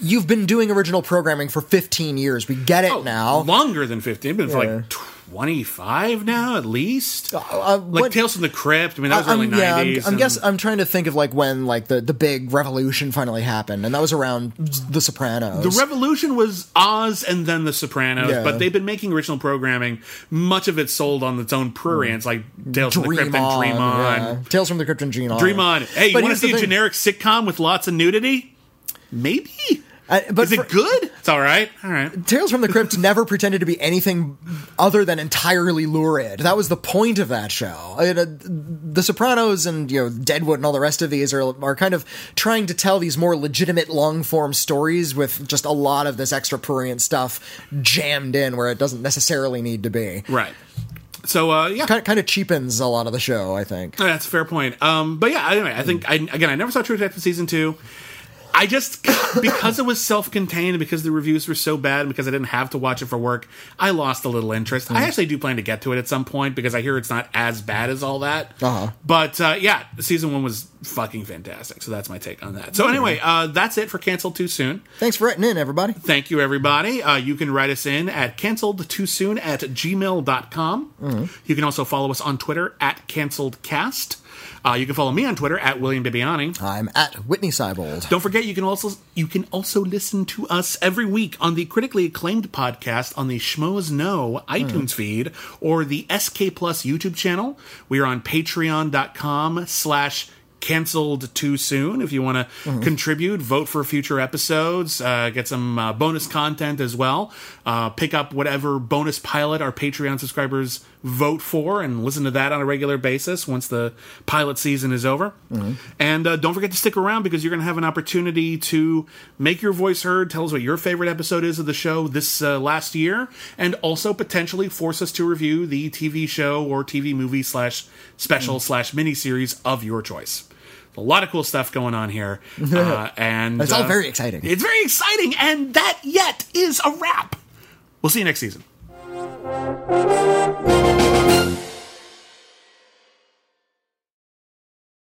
you've been doing original programming for 15 years. We get it Oh, now. longer than fifteen, been for Yeah. like twenty-five now at least. uh, like what- Tales from the Crypt. I mean, that was I'm, early yeah, I'm. I'm guess I'm trying to think of like when like the, the big revolution finally happened, and that was around The Sopranos. The revolution was Oz and then The Sopranos, Yeah. but they've been making original programming. Much of it sold on its own prurience, like Tales from the Crypt and Dream On. yeah. Tales from the Crypt and Dream On. Dream On. Hey, you want to see a thing. generic sitcom with lots of nudity? Maybe. Uh, but Is it for- good? It's all right. All right. Tales from the Crypt never pretended to be anything other than entirely lurid. That was the point of that show. I mean, uh, the Sopranos and you know Deadwood and all the rest of these are are kind of trying to tell these more legitimate long form stories with just a lot of this extra prurient stuff jammed in where it doesn't necessarily need to be. Right. So uh, yeah, Kind kind of cheapens a lot of the show, I think. that's a fair point. Um, but yeah, anyway, I think I, again, I never saw True Detective season two. I just because it was self-contained, because the reviews were so bad, because I didn't have to watch it for work, I lost a little interest. I actually do plan to get to it at some point because I hear it's not as bad as all that. Uh-huh. But uh, yeah, season one was fucking fantastic. So that's my take on that. So anyway, uh, that's it for canceled too soon. Thanks for writing in, everybody. Thank you, everybody. Uh, you can write us in at canceled too soon at gmail.com. You can also follow us on Twitter at canceledcast. Uh, you can follow me on Twitter at William Bibbiani. I'm at Witney Seibold. Don't forget, you can also you can also listen to us every week on the critically acclaimed podcast on the Schmoes Know iTunes feed or the SK Plus YouTube channel. We are on Patreon.com slash canceled too soon if you want to contribute vote for future episodes uh, get some uh, bonus content as well uh, pick up whatever bonus pilot our patreon subscribers vote for and listen to that on a regular basis once the pilot season is over and uh, don't forget to stick around because you're going to have an opportunity to make your voice heard tell us what your favorite episode is of the show this uh, last year and also potentially force us to review the tv show or tv movie slash special slash miniseries of your choice a lot of cool stuff going on here, uh, and It's all uh, very exciting. It's very exciting, and that yet is a wrap. We'll see you next season. Thank you.